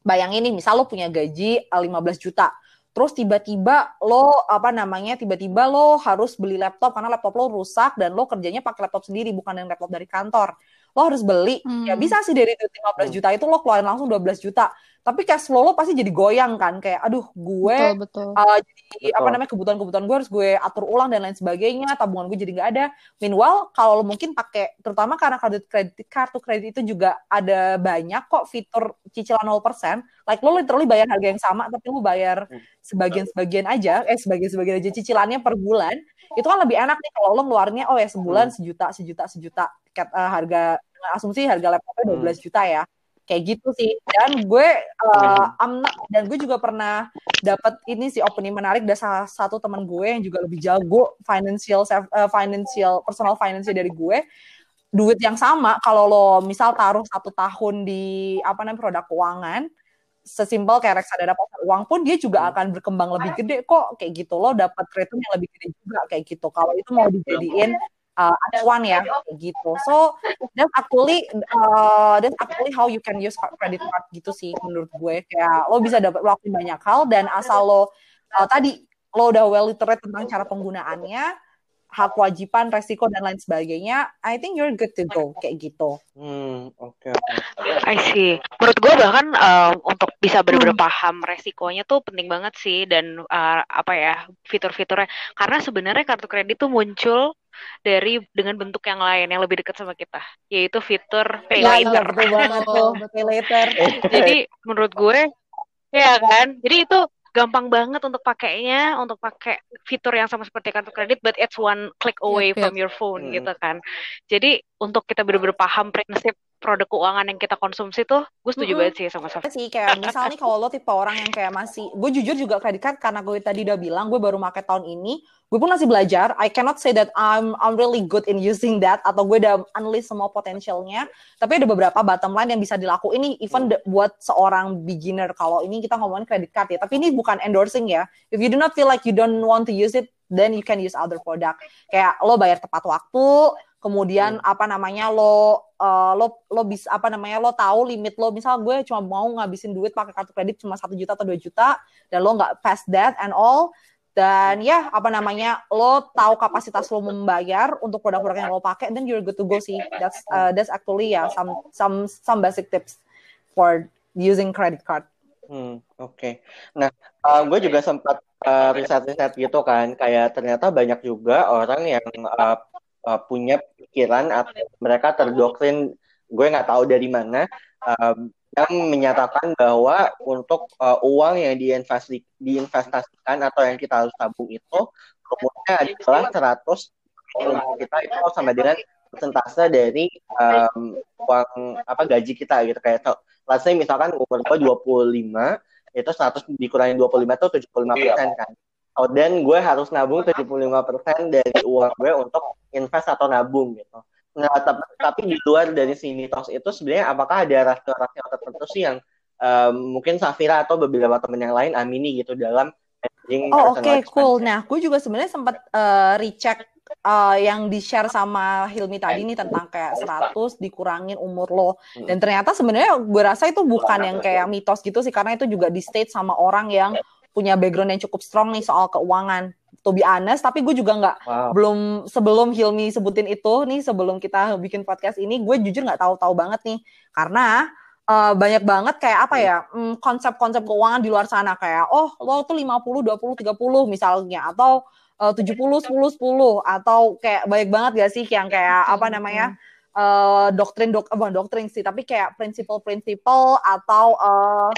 bayangin nih misal lo punya gaji uh, 15 juta. Terus tiba-tiba lo apa namanya tiba-tiba lo harus beli laptop karena laptop lo rusak dan lo kerjanya pakai laptop sendiri bukan yang laptop dari kantor lo harus beli Hmm. ya bisa sih dari duit 15 Hmm. juta itu lo keluarin langsung 12 juta tapi cash flow lo pasti jadi goyang kan kayak aduh gue Betul, betul. uh, jadi Betul. apa namanya kebutuhan-kebutuhan gue harus gue atur ulang dan lain sebagainya tabungan gue jadi nggak ada meanwhile kalau lo mungkin pakai terutama karena kartu kredit kartu kredit itu juga ada banyak kok fitur cicilan 0% like lo literally bayar harga yang sama tapi lo bayar Hmm. sebagian-sebagian aja eh sebagian-sebagian aja cicilannya per bulan itu kan lebih enak nih kalau lo ngeluarinnya oh ya sebulan Hmm. sejuta sejuta sejuta uh, harga asumsi harga laptopnya Hmm. 12 juta ya. Kayak gitu sih. Dan gue uh, I'm not- dan gue juga pernah dapat ini sih opening menarik dari salah satu teman gue yang juga lebih jago financial uh, financial personal finance dari gue. Duit yang sama kalau lo misal taruh satu tahun di apa namanya produk keuangan sesimpel kayak reksadana pasar uang pun dia juga akan berkembang lebih gede kok. Kayak gitu lo dapat return yang lebih gede juga kayak gitu. Kalau itu mau dijadiin uh, acuan ya kayak gitu so that's actually uh, that's actually how you can use credit card gitu sih menurut gue kayak lo bisa dapat lakuin banyak hal dan asal lo uh, tadi lo udah well literate tentang cara penggunaannya hak kewajiban resiko dan lain sebagainya I think you're good to go kayak gitu Hmm, oke oke. I see. Menurut gue bahkan uh, untuk bisa benar-benar paham resikonya tuh penting banget sih dan uh, apa ya fitur-fiturnya. Karena sebenarnya kartu kredit tuh muncul dari dengan bentuk yang lain yang lebih dekat sama kita, yaitu fitur pay later. betul banget tuh pay later Jadi menurut gue ya kan. Jadi itu gampang banget untuk pakainya, untuk pakai fitur yang sama seperti kartu kredit, but it's one click away Yep, from your phone Hmm. gitu kan. Jadi untuk kita benar-benar paham prinsip produk keuangan yang kita konsumsi tuh, gue setuju Mm-mm. banget sih sama Saf. sih kayak misalnya kalau lo tipe orang yang kayak masih gue jujur juga kredit card karena gue tadi udah bilang gue baru pakai tahun ini gue pun masih belajar. I cannot say that I'm I'm really good in using that atau gue udah unleash semua potensialnya tapi ada beberapa bottom line yang bisa dilakuin ini even de- buat seorang beginner. Kalau ini kita ngomongin kredit card ya tapi ini bukan endorsing ya. If you do not feel like you don't want to use it then you can use other product. Kayak lo bayar tepat waktu kemudian apa namanya lo uh, lo lo bisa apa namanya lo tahu limit lo. Misal gue cuma mau ngabisin duit pakai kartu kredit cuma satu juta atau dua juta dan lo nggak past that and all dan ya apa namanya lo tahu kapasitas lo membayar untuk produk-produk yang lo pakai then you're good to go sih. That's uh, that's actually ya some some some basic tips for using credit card. Hmm, oke. Nah, uh, gue juga sempat uh, riset-riset gitu kan, kayak ternyata banyak juga orang yang uh, uh, punya pikiran atau mereka terdoktrin, gue nggak tahu dari mana, um, yang menyatakan bahwa untuk uh, uang yang diinvesti diinvestasikan atau yang kita harus tabung itu rumusnya adalah 100 umur kita itu sama dengan persentase dari um, uang apa gaji kita gitu. Kayak so, let's say misalkan umur gue 25 itu 100 dikurangi 25 itu 75 persen kan oh, dan gue harus nabung 75 persen dari uang gue untuk invest atau nabung gitu. Nah tapi, tapi di luar dari si mitos itu sebenarnya apakah ada rasio-rasio tertentu sih yang um, mungkin Safira atau beberapa teman yang lain amini gitu dalam managing Oh oke personal cool. Nah gue juga sebenarnya sempat eh, recheck eh, yang di share sama Hilmi tadi nih tentang kayak 100 dikurangin umur lo. Dan ternyata sebenarnya gue rasa itu bukan yang kayak mitos gitu sih karena itu juga di state sama orang yang punya background yang cukup strong nih soal keuangan. To be honest, tapi gue juga nggak Wow. belum sebelum Hilmi sebutin itu nih sebelum kita bikin podcast ini gue jujur nggak tahu-tahu banget nih karena eh, banyak banget kayak apa ya mm, konsep-konsep keuangan di luar sana kayak oh lo tuh 50 20 30 misalnya atau eh, 70 10 10 atau kayak banyak banget gak sih yang kayak apa namanya uh, doktrin dok bukan doktrin sih tapi kayak prinsipal-prinsipal atau uh,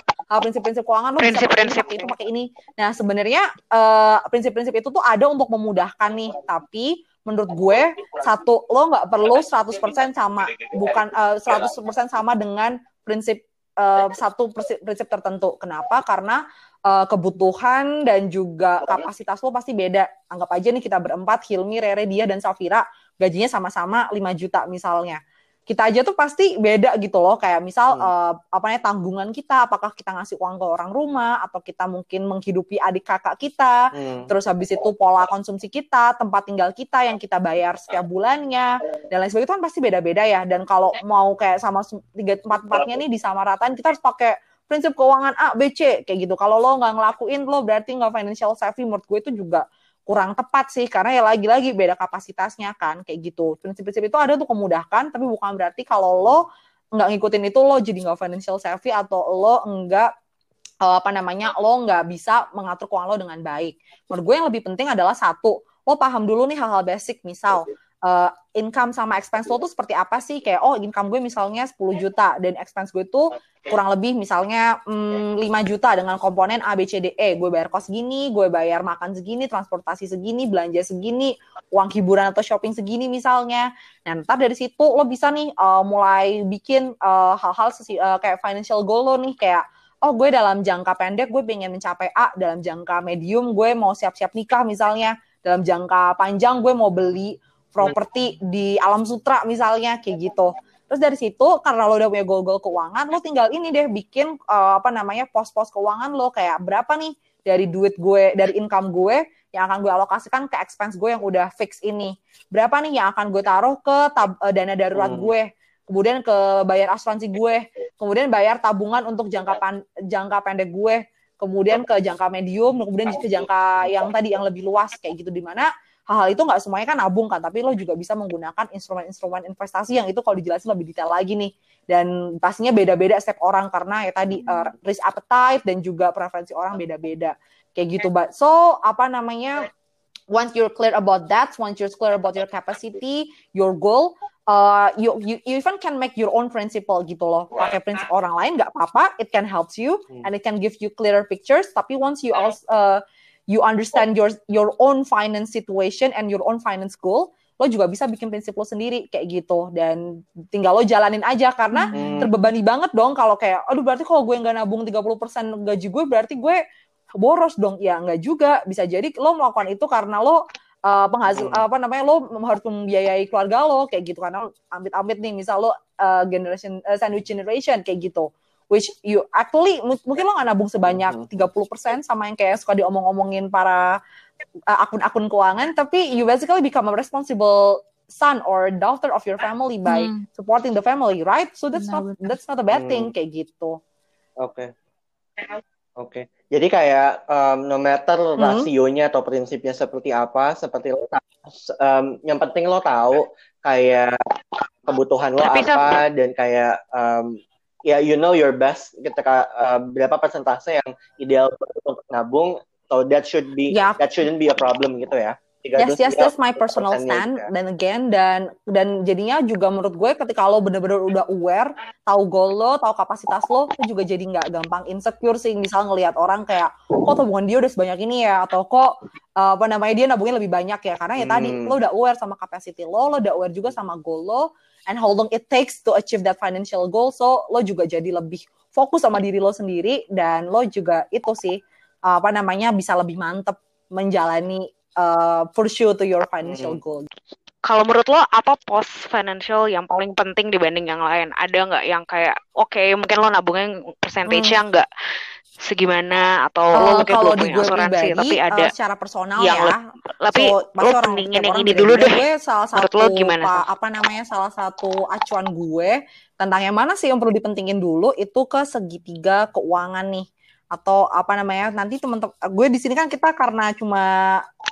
prinsip-prinsip keuangan lo bisa pakai itu pakai ini nah sebenarnya uh, prinsip-prinsip itu tuh ada untuk memudahkan nih tapi menurut gue satu lo nggak perlu 100% sama bukan uh, 100% sama dengan prinsip uh, satu prinsip, prinsip tertentu. Kenapa? Karena uh, kebutuhan dan juga kapasitas lo pasti beda. Anggap aja nih kita berempat, Hilmi, Rere, dia, dan Safira, gajinya sama-sama 5 juta misalnya. Kita aja tuh pasti beda gitu loh, kayak misal hmm. uh, apa namanya tanggungan kita, apakah kita ngasih uang ke orang rumah atau kita mungkin menghidupi adik kakak kita, hmm. terus habis itu pola konsumsi kita, tempat tinggal kita yang kita bayar setiap bulannya dan lain sebagainya itu kan pasti beda-beda ya. Dan kalau mau kayak sama tiga empat empatnya nih disamaratain, kita harus pakai prinsip keuangan A, B, C kayak gitu. Kalau lo nggak ngelakuin, lo berarti nggak financial savvy. Menurut gue itu juga kurang tepat sih karena ya lagi-lagi beda kapasitasnya kan kayak gitu. Prinsip-prinsip itu ada untuk memudahkan, tapi bukan berarti kalau lo nggak ngikutin itu lo jadi nggak financial savvy atau lo nggak uh, apa namanya lo nggak bisa mengatur keuangan lo dengan baik. Menurut gue yang lebih penting adalah satu, lo paham dulu nih hal-hal basic misal uh, income sama expense lo tuh seperti apa sih? Kayak oh income gue misalnya 10 juta dan expense gue tuh kurang lebih misalnya mm, 5 juta dengan komponen A B C D E. Gue bayar kos segini, gue bayar makan segini, transportasi segini, belanja segini, uang hiburan atau shopping segini misalnya. Nah, ntar dari situ lo bisa nih uh, mulai bikin hal hal-hal uh, kayak financial goal lo nih kayak oh gue dalam jangka pendek gue pengen mencapai A, dalam jangka medium gue mau siap-siap nikah misalnya, dalam jangka panjang gue mau beli properti di alam sutra misalnya kayak gitu. Terus dari situ karena lo udah punya goal-goal keuangan, lo tinggal ini deh bikin uh, apa namanya pos-pos keuangan lo kayak berapa nih dari duit gue, dari income gue yang akan gue alokasikan ke expense gue yang udah fix ini. Berapa nih yang akan gue taruh ke tab, uh, dana darurat hmm. gue, kemudian ke bayar asuransi gue, kemudian bayar tabungan untuk jangka pan, jangka pendek gue, kemudian ke jangka medium, kemudian ke jangka yang tadi yang lebih luas kayak gitu di mana hal-hal itu nggak semuanya kan nabung kan, tapi lo juga bisa menggunakan instrumen-instrumen investasi yang itu kalau dijelasin lebih detail lagi nih. Dan pastinya beda-beda setiap orang karena ya tadi uh, risk appetite dan juga preferensi orang beda-beda kayak gitu. But so apa namanya? Once you're clear about that, once you're clear about your capacity, your goal, uh, you, you you even can make your own principle gitu loh. Pakai prinsip orang lain nggak apa-apa, it can help you hmm. and it can give you clearer pictures. Tapi once you also uh, you understand your your own finance situation and your own finance goal, lo juga bisa bikin prinsip lo sendiri kayak gitu. Dan tinggal lo jalanin aja karena hmm. terbebani banget dong kalau kayak aduh berarti kalau gue nggak nabung 30% gaji gue berarti gue boros dong. Ya nggak juga. Bisa jadi lo melakukan itu karena lo uh, penghasil hmm. apa namanya lo harus membiayai keluarga lo kayak gitu. Karena amit-amit nih misal lo uh, generation uh, sandwich generation kayak gitu which you actually mungkin lo nggak nabung sebanyak 30% sama yang kayak suka diomong-omongin para uh, akun-akun keuangan tapi you basically become a responsible son or daughter of your family by hmm. supporting the family right so that's not that's not a bad thing hmm. kayak gitu oke okay. oke okay. jadi kayak um, no matter hmm. rasionya atau prinsipnya seperti apa seperti lo um, yang penting lo tahu kayak kebutuhan lo apa dan kayak um, ya you know your best ketika uh, berapa persentase yang ideal untuk nabung so that should be yeah. that shouldn't be a problem gitu ya. Yes yes that's my personal stand. dan then again dan dan jadinya juga menurut gue ketika lo bener-bener udah aware tahu goal lo tahu kapasitas lo lo juga jadi nggak gampang insecure sih. Misal ngelihat orang kayak kok tabungan dia udah sebanyak ini ya? Atau kok uh, apa namanya dia nabungnya lebih banyak ya? Karena ya hmm. tadi lo udah aware sama capacity lo lo udah aware juga sama goal lo and how long it takes to achieve that financial goal. So lo juga jadi lebih fokus sama diri lo sendiri dan lo juga itu sih apa namanya bisa lebih mantep menjalani uh, pursue to your financial hmm. goal. Kalau menurut lo apa post financial yang paling penting dibanding yang lain? Ada nggak yang kayak oke okay, mungkin lo nabungnya percentage-nya hmm. nggak segimana atau uh, lo mungkin belum punya asuransi pribadi, tapi eh, ada uh, secara personal yang ya. tapi so, lo pentingin yang ini dulu deh. gue salah satu lo gimana? pa, apa namanya salah satu acuan gue tentang yang mana sih yang perlu dipentingin dulu itu ke segitiga keuangan nih. Atau apa namanya nanti teman-teman gue di sini kan kita karena cuma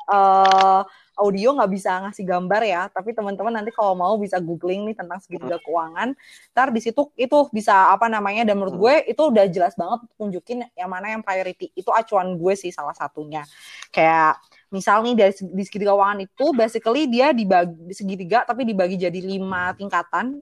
uh, audio nggak bisa ngasih gambar ya, tapi teman-teman nanti kalau mau bisa googling nih tentang segitiga hmm. keuangan. Ntar di situ itu bisa apa namanya dan menurut hmm. gue itu udah jelas banget tunjukin yang mana yang priority. Itu acuan gue sih salah satunya. Kayak misal nih dari di segitiga keuangan itu basically dia dibagi segitiga tapi dibagi jadi lima tingkatan.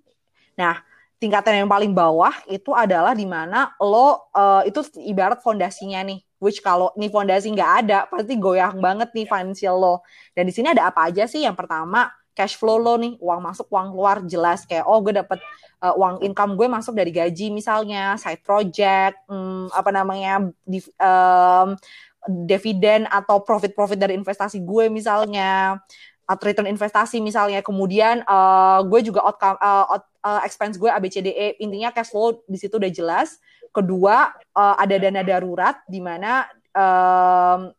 Nah, tingkatan yang paling bawah itu adalah di mana lo uh, itu ibarat fondasinya nih. Which kalau nih fondasi nggak ada, pasti goyang banget nih financial lo. Dan di sini ada apa aja sih? Yang pertama cash flow lo nih, uang masuk, uang keluar jelas kayak oh gue dapet uh, uang income gue masuk dari gaji misalnya, side project, um, apa namanya, di, um, dividen atau profit-profit dari investasi gue misalnya atau return investasi misalnya. Kemudian uh, gue juga outcome uh, out, uh, expense gue ABCDE intinya cash flow di situ udah jelas kedua uh, ada dana darurat di mana um,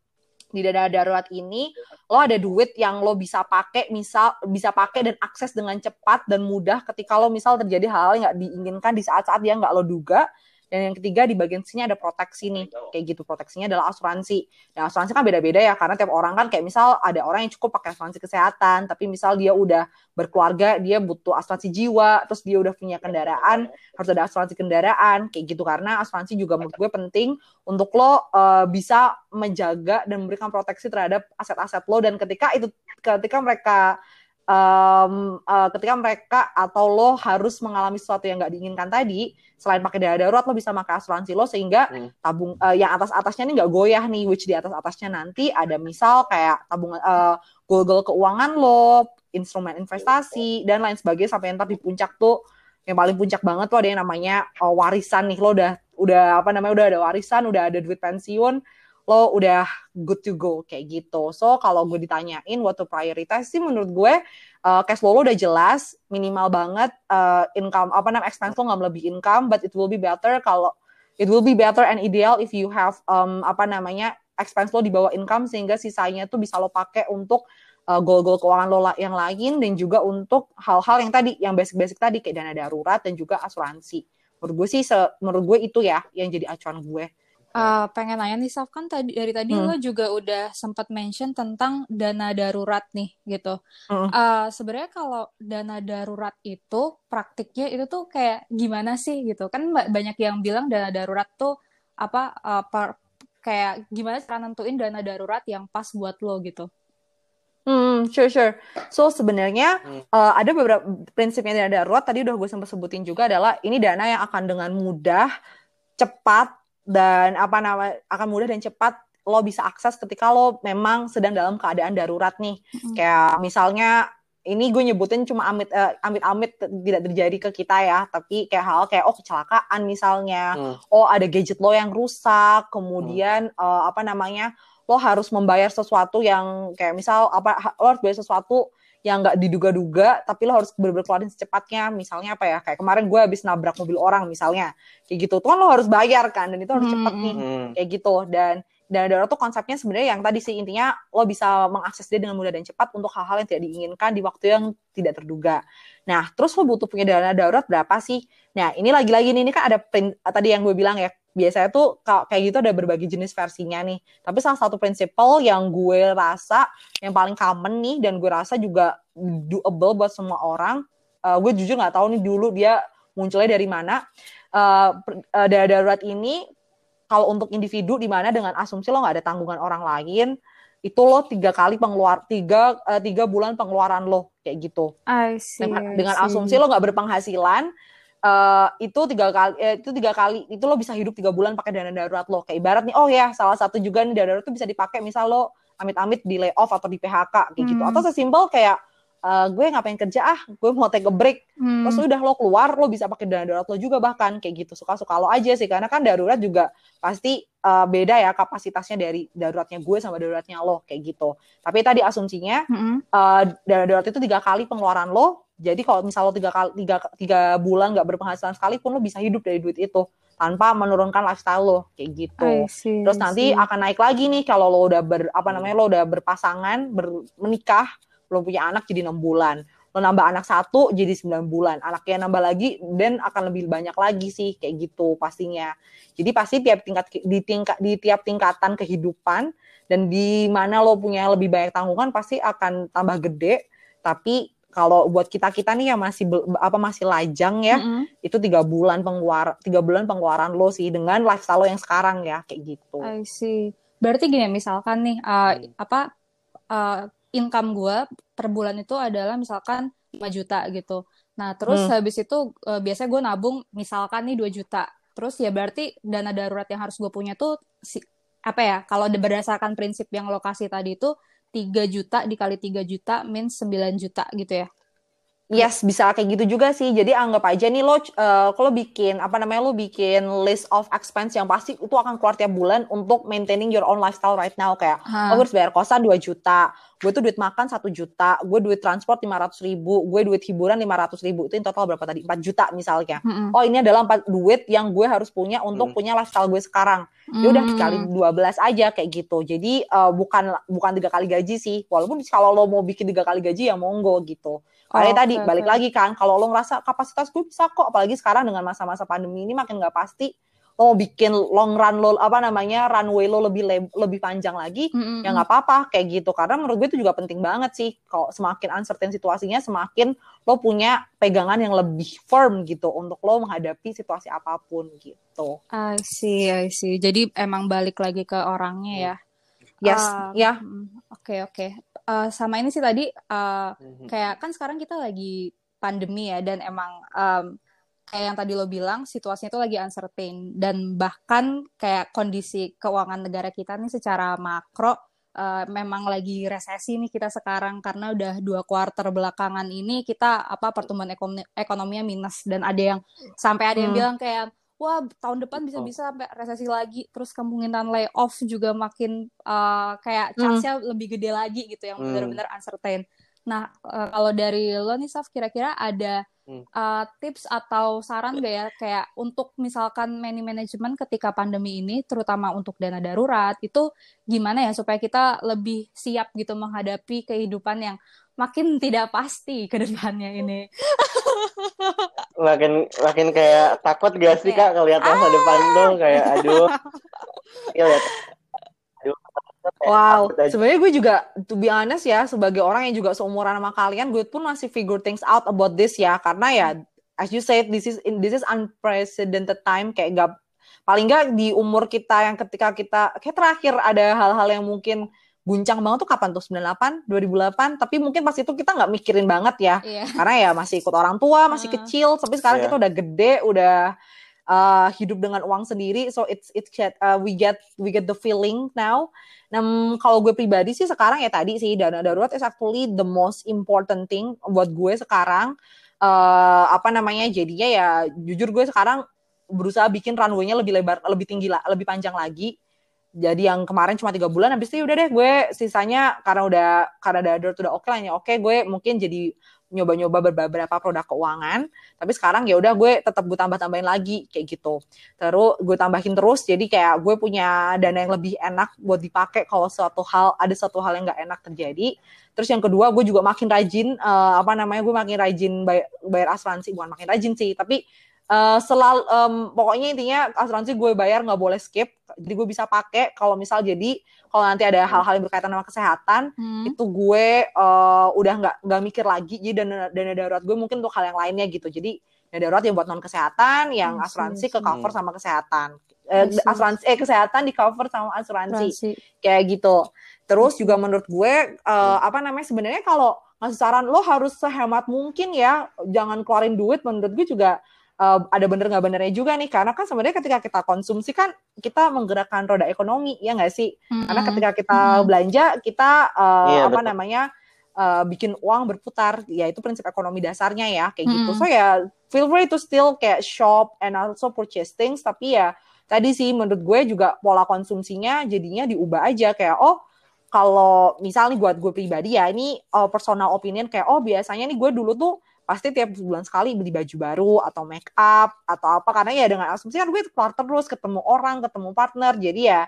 di dana darurat ini lo ada duit yang lo bisa pakai misal bisa pakai dan akses dengan cepat dan mudah ketika lo misal terjadi hal yang nggak diinginkan di saat-saat yang nggak lo duga dan yang ketiga di bagian sini ada proteksi nih, kayak gitu. Proteksinya adalah asuransi. Nah, asuransi kan beda-beda ya, karena tiap orang kan kayak misal ada orang yang cukup pakai asuransi kesehatan, tapi misal dia udah berkeluarga, dia butuh asuransi jiwa, terus dia udah punya kendaraan, harus ada asuransi kendaraan, kayak gitu. Karena asuransi juga menurut gue penting untuk lo uh, bisa menjaga dan memberikan proteksi terhadap aset-aset lo dan ketika itu ketika mereka um, uh, ketika mereka atau lo harus mengalami sesuatu yang nggak diinginkan tadi, selain pakai dana darurat lo bisa pakai asuransi lo sehingga hmm. tabung uh, yang atas atasnya ini nggak goyah nih, which di atas atasnya nanti ada misal kayak tabungan uh, goal keuangan lo, instrumen investasi dan lain sebagainya sampai ntar di puncak tuh yang paling puncak banget tuh ada yang namanya uh, warisan nih lo udah udah apa namanya udah ada warisan, udah ada duit pensiun lo udah good to go kayak gitu. So kalau gue ditanyain what to prioritize sih menurut gue uh, cash flow lo udah jelas, minimal banget uh, income apa namanya expense lo nggak melebihi income, but it will be better kalau it will be better and ideal if you have um, apa namanya expense lo di bawah income sehingga sisanya tuh bisa lo pakai untuk uh, goal-goal keuangan lo yang lain dan juga untuk hal-hal yang tadi yang basic-basic tadi kayak dana darurat dan juga asuransi. Menurut gue sih, menurut gue itu ya yang jadi acuan gue. Uh, pengen nanya nih Saf kan tadi dari tadi hmm. lo juga udah sempat mention tentang dana darurat nih gitu. Hmm. Uh, Sebenarnya kalau dana darurat itu praktiknya itu tuh kayak gimana sih gitu? Kan banyak yang bilang dana darurat tuh apa uh, per, kayak gimana cara nentuin dana darurat yang pas buat lo gitu? Hmm, sure sure. So sebenarnya hmm. uh, ada beberapa prinsipnya dana darurat tadi udah gue sempat sebutin juga adalah ini dana yang akan dengan mudah, cepat dan apa nama akan mudah dan cepat lo bisa akses ketika lo memang sedang dalam keadaan darurat nih. Mm-hmm. Kayak misalnya ini gue nyebutin cuma amit uh, amit-amit tidak terjadi ke kita ya, tapi kayak hal kayak oh kecelakaan misalnya, mm. oh ada gadget lo yang rusak, kemudian mm. uh, apa namanya lo harus membayar sesuatu yang kayak misal apa lo harus bayar sesuatu yang nggak diduga-duga tapi lo harus bener-bener keluarin secepatnya misalnya apa ya kayak kemarin gue habis nabrak mobil orang misalnya kayak gitu tuh kan lo harus bayar kan dan itu harus hmm, cepet nih hmm. kayak gitu dan dan darurat tuh konsepnya sebenarnya yang tadi sih intinya lo bisa mengakses dia dengan mudah dan cepat untuk hal-hal yang tidak diinginkan di waktu yang tidak terduga. Nah, terus lo butuh punya dana darurat berapa sih? Nah, ini lagi-lagi nih, ini kan ada print, tadi yang gue bilang ya, biasanya tuh kayak gitu ada berbagai jenis versinya nih. Tapi salah satu prinsipal yang gue rasa yang paling common nih dan gue rasa juga doable buat semua orang. Uh, gue jujur nggak tahu nih dulu dia munculnya dari mana. Uh, uh, darurat ini kalau untuk individu di mana dengan asumsi lo nggak ada tanggungan orang lain, itu lo tiga kali pengeluar tiga uh, tiga bulan pengeluaran lo kayak gitu. I see, dengan, dengan asumsi lo nggak berpenghasilan, uh, itu tiga kali eh, itu tiga kali itu lo bisa hidup tiga bulan pakai dana darurat lo kayak ibarat nih oh ya salah satu juga nih dana darurat itu bisa dipakai misal lo amit-amit di layoff atau di PHK kayak gitu. hmm. gitu atau sesimpel kayak uh, gue ngapain kerja ah gue mau take a break hmm. terus udah lo keluar lo bisa pakai dana darurat lo juga bahkan kayak gitu suka-suka lo aja sih karena kan darurat juga pasti uh, beda ya kapasitasnya dari daruratnya gue sama daruratnya lo kayak gitu tapi tadi asumsinya hmm. uh, dana darurat itu tiga kali pengeluaran lo jadi kalau misal lo tiga kali tiga, tiga bulan nggak berpenghasilan sekalipun lo bisa hidup dari duit itu tanpa menurunkan lifestyle lo kayak gitu. See, Terus nanti akan naik lagi nih kalau lo udah ber apa namanya lo udah berpasangan, ber, menikah, lo punya anak jadi enam bulan. Lo nambah anak satu jadi sembilan bulan. Anaknya nambah lagi dan akan lebih banyak lagi sih kayak gitu pastinya. Jadi pasti tiap tingkat di tingkat di tiap tingkatan kehidupan dan di mana lo punya lebih banyak tanggungan pasti akan tambah gede tapi kalau buat kita kita nih yang masih apa masih lajang ya mm -hmm. itu tiga bulan pengeluaran tiga bulan pengeluaran lo sih dengan lifestyle lo yang sekarang ya kayak gitu. I see. Berarti gini misalkan nih uh, apa uh, income gue per bulan itu adalah misalkan 5 juta gitu. Nah, terus Hmm. habis itu uh, biasanya gue nabung misalkan nih 2 juta. Terus ya berarti dana darurat yang harus gue punya tuh si, apa ya? Kalau berdasarkan prinsip yang lokasi tadi itu 3 juta dikali 3 juta means 9 juta gitu ya. Yes, bisa kayak gitu juga sih. Jadi anggap aja nih lo, eh, kalau bikin apa namanya lo bikin list of expense yang pasti itu akan keluar tiap bulan untuk maintaining your own lifestyle right now kayak Hah. oh gue harus bayar kosan 2 juta, gue tuh duit makan 1 juta, gue duit transport 500 ribu, gue duit hiburan 500 ribu, itu in total berapa tadi? 4 juta misalnya. Mm-mm. Oh ini adalah empat duit yang gue harus punya untuk Hmm. punya lifestyle gue sekarang. Ya udah Hmm. dikali 12 aja kayak gitu. Jadi eh, bukan bukan tiga kali gaji sih. Walaupun kalau lo mau bikin tiga kali gaji ya monggo gitu. Karena Oke, tadi balik lagi kan, kalau lo ngerasa kapasitas gue bisa kok, apalagi sekarang dengan masa-masa pandemi ini makin nggak pasti, lo mau bikin long run lo apa namanya runway lo lebih leb- lebih panjang lagi, Mm-mm. ya nggak apa-apa kayak gitu. Karena menurut gue itu juga penting banget sih. Kalau semakin uncertain situasinya, semakin lo punya pegangan yang lebih firm gitu untuk lo menghadapi situasi apa pun gitu. I see, I see. Jadi emang balik lagi ke orangnya ya. Yes, Ah, ya. mm, Oke, oke. Eh, sama ini sih tadi Mhm. kayak kan sekarang kita lagi pandemi ya dan emang em, kayak yang tadi lo bilang situasinya itu lagi uncertain dan bahkan kayak kondisi keuangan negara kita nih secara makro eh, memang lagi resesi nih kita sekarang karena udah dua kuarter belakangan ini kita apa pertumbuhan ekonomi ekonominya minus dan ada yang sampai ada yang Hmm. bilang kayak wah tahun depan bisa-bisa sampai resesi lagi terus kemungkinan layoff juga makin eh, kayak Hmm. chance-nya lebih gede lagi gitu yang Hmm. benar-benar uncertain. Nah, eh, kalau dari lo nih Saf kira-kira ada Eh, tips atau saran gak ya? Kayak untuk misalkan money management ketika pandemi ini terutama untuk dana darurat itu gimana ya supaya kita lebih siap gitu menghadapi kehidupan yang makin tidak pasti ke depannya ini. makin makin kayak takut gak sih Kayak, kak ngeliat masa depan tuh kayak aduh. Ya lihat. kayak Wow, sebenarnya gue juga, to be honest ya, sebagai orang yang juga seumuran sama kalian, gue pun masih figure things out about this ya, karena ya, as you said, this is this is unprecedented time, kayak gak, paling gak di umur kita yang ketika kita, kayak terakhir ada hal-hal yang mungkin guncang banget tuh kapan tuh 98, 2008, tapi mungkin pas itu kita nggak mikirin banget ya, Iya. karena ya masih ikut orang tua, masih Hmm. kecil, tapi sekarang Iya. kita udah gede, udah uh, hidup dengan uang sendiri, so it's it's uh, we get we get the feeling now. Nah, kalau gue pribadi sih sekarang ya tadi sih dana darurat is actually the most important thing buat gue sekarang. Uh, apa namanya? Jadinya ya jujur gue sekarang berusaha bikin runway-nya lebih lebar, lebih tinggi, la- lebih panjang lagi. Jadi yang kemarin cuma tiga bulan, habis itu ya udah deh gue sisanya karena udah karena darurat udah oke lah ya oke gue mungkin jadi nyoba-nyoba beberapa produk keuangan. Tapi sekarang ya udah gue tetap gue tambah-tambahin lagi kayak gitu. Terus gue tambahin terus jadi kayak gue punya dana yang lebih enak buat dipakai kalau suatu hal ada suatu hal yang nggak enak terjadi. Terus yang kedua gue juga makin rajin eh, apa namanya gue makin rajin bayar, bayar asuransi bukan makin rajin sih tapi eh, selalu em, pokoknya intinya asuransi gue bayar nggak boleh skip. Jadi gue bisa pakai kalau misal jadi kalau nanti ada hal-hal yang berkaitan sama kesehatan Hmm. itu gue eh, udah nggak nggak mikir lagi. Jadi dana dana darurat gue mungkin untuk hal yang lainnya gitu. Jadi dana darurat yang buat non kesehatan yang see, asuransi I ke cover sama kesehatan. Eh, asuransi eh kesehatan di cover sama asuransi. Asuransi. kayak gitu. Terus juga menurut gue eh, apa namanya sebenarnya kalau ngasih saran lo harus sehemat mungkin ya. Jangan keluarin duit menurut gue juga eh, ada bener nggak benernya juga nih karena kan sebenarnya ketika kita konsumsi kan kita menggerakkan roda ekonomi ya nggak sih karena Mm-mm. ketika kita Mm-mm. belanja kita Iya, apa betul. namanya eh, bikin uang berputar ya itu prinsip ekonomi dasarnya ya kayak gitu Mm-mm. so ya feel free to still kayak shop and also purchase things tapi ya tadi sih menurut gue juga pola konsumsinya jadinya diubah aja kayak oh kalau misalnya buat gue pribadi ya ini uh, personal opinion kayak oh biasanya nih gue dulu tuh pasti tiap bulan sekali beli baju baru atau make up atau apa karena ya dengan asumsi kan gue keluar terus ketemu orang ketemu partner jadi ya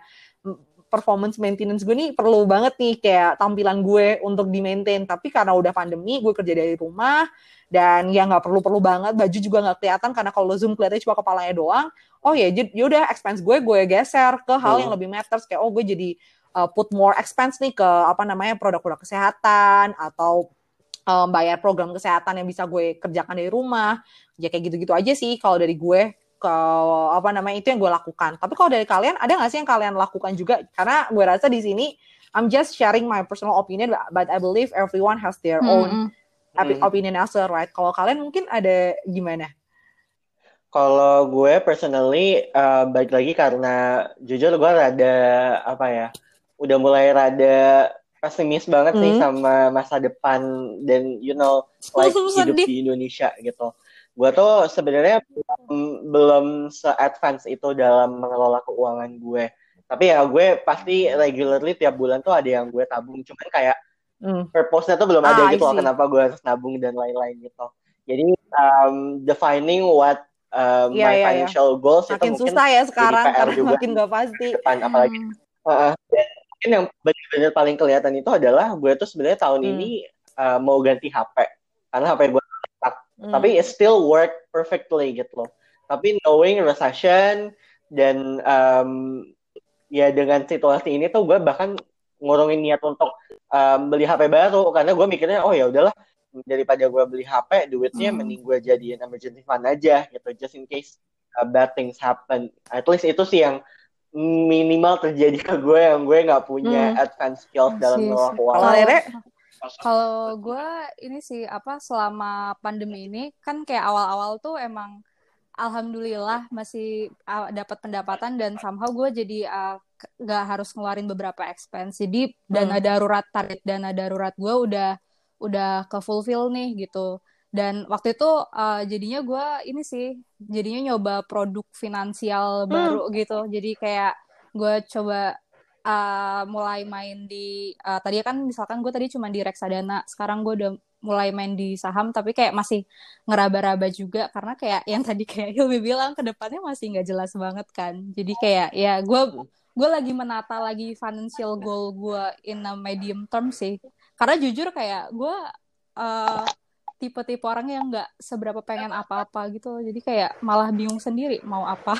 performance maintenance gue nih perlu banget nih kayak tampilan gue untuk di maintain tapi karena udah pandemi gue kerja dari rumah dan ya nggak perlu-perlu banget baju juga nggak kelihatan karena kalau zoom kelihatannya cuma kepalanya doang oh ya jadi yaudah expense gue gue geser ke hal Hmm. yang lebih matters kayak oh gue jadi uh, put more expense nih ke apa namanya produk-produk kesehatan atau um, bayar program kesehatan yang bisa gue kerjakan dari rumah ya kayak gitu-gitu aja sih kalau dari gue ke apa namanya itu yang gue lakukan tapi kalau dari kalian ada nggak sih yang kalian lakukan juga karena gue rasa di sini I'm just sharing my personal opinion, but, but I believe everyone has their Hmm, own hmm. Hmm. opinion also, right? Kalau kalian mungkin ada gimana? Kalau gue personally uh, balik lagi karena jujur gue rada apa ya, udah mulai rada pesimis banget nih Hmm. sama masa depan dan you know like hidup di Indonesia gitu. Gue tuh sebenarnya belum, belum se-advance itu dalam mengelola keuangan gue. Tapi ya gue pasti regularly tiap bulan tuh ada yang gue tabung. Cuman kayak Hmm. purpose-nya tuh belum ada Ah, I gitu loh kenapa gue harus nabung dan lain-lain gitu. Jadi um, defining what um, Iya, my iya, iya. financial goals itu Makin mungkin susah ya sekarang PR karena juga. makin gak pasti. depan apalagi Hmm. Heeh. Dan mungkin yang benar-benar paling kelihatan itu adalah gue tuh sebenarnya tahun Hmm. ini uh, mau ganti HP karena HP gue rusak Hmm. tapi it still work perfectly gitu loh tapi knowing recession dan um, ya dengan situasi ini tuh gue bahkan ngurungin niat untuk um, beli HP baru karena gue mikirnya oh ya udahlah daripada gue beli HP duitnya Hmm. mending gue jadiin emergency fund aja gitu just in case uh, bad things happen at least itu sih yang minimal terjadi ke gue yang gue nggak punya Hmm. advance skills dalam mengelola keuangan. Kalau gue ini sih apa selama pandemi ini kan kayak awal-awal tuh emang alhamdulillah masih uh, dapat pendapatan dan somehow gue jadi uh, harus ngeluarin beberapa expense. Jadi dana darurat target dana darurat gue udah udah ke fulfill nih gitu. Dan waktu itu uh, jadinya gue ini sih jadinya nyoba produk finansial baru gitu. Jadi kayak gue coba uh, mulai main di uh, tadi kan misalkan gue tadi cuma di reksadana sekarang gue udah mulai main di saham tapi kayak masih ngeraba-raba juga karena kayak yang tadi kayak Hilmi bilang ke depannya masih nggak jelas banget kan. Jadi kayak ya gue gue lagi menata lagi financial goal gue in a medium term sih. Karena jujur kayak gue uh, tipe-tipe orang yang nggak seberapa pengen apa-apa gitu jadi kayak malah bingung sendiri mau apa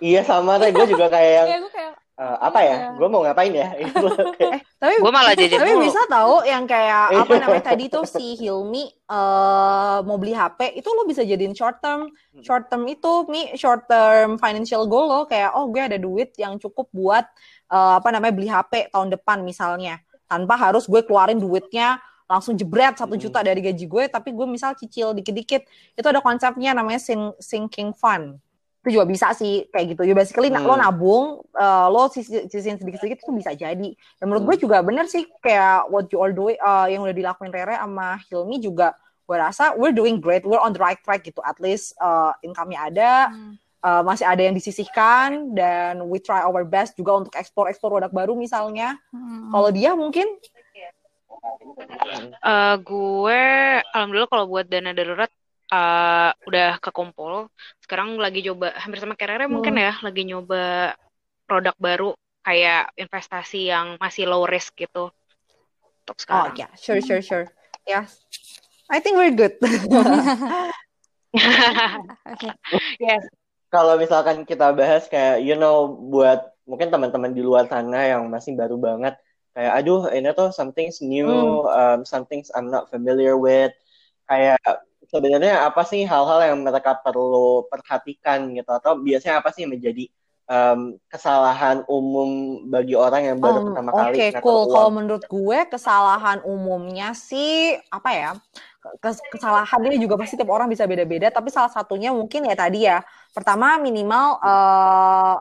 Iya sama deh, gue juga kayak yang kayak gue kayak eh, apa ya? Iya. Gue mau ngapain ya? Eh, tapi Gue malah jajan tapi bisa tahu yang kayak Iya. apa namanya tadi tuh si Hilmi eh mau beli HP itu lo bisa jadiin short term short term itu mi short term financial goal lo kayak oh gue ada duit yang cukup buat eh, apa namanya beli HP tahun depan misalnya tanpa harus gue keluarin duitnya langsung jebret satu Hmm. juta dari gaji gue tapi gue misal cicil dikit-dikit itu ada konsepnya namanya sing- sinking fund itu juga bisa sih kayak gitu. Ya basically na- Hmm. lo nabung, eh, lo sisi- sisihin sedikit-sedikit itu bisa jadi. Dan menurut gue juga bener sih kayak what you all doing eh, yang udah dilakuin Rere sama Hilmi juga gue rasa we're doing great, we're on the right track gitu. At least eh, income-nya ada, hmm, eh, masih ada yang disisihkan dan we try our best juga untuk ekspor-ekspor produk baru misalnya. hmm. Kalau dia mungkin Eh, gue alhamdulillah kalau buat dana darurat eh, udah kekumpul. Sekarang lagi coba hampir sama kayak Rere mungkin ya, lagi nyoba produk baru kayak investasi yang masih low risk gitu. Untuk oh sekarang. ya, sure sure sure. Ya. I think we're good. Yes. Kalau misalkan kita bahas kayak you know buat mungkin teman-teman di luar sana yang masih baru banget kayak aduh ini tuh something's new, um, something's I'm not familiar with. Kayak sebenarnya apa sih hal-hal yang mereka perlu perhatikan gitu atau biasanya apa sih yang menjadi um, kesalahan umum bagi orang yang baru Um, pertama Oke, kali ngatur cool. Kalau menurut gue kesalahan umumnya sih apa ya? Kes- kesalahannya juga pasti tiap orang bisa beda-beda. Tapi salah satunya mungkin ya tadi ya. Pertama minimal eh,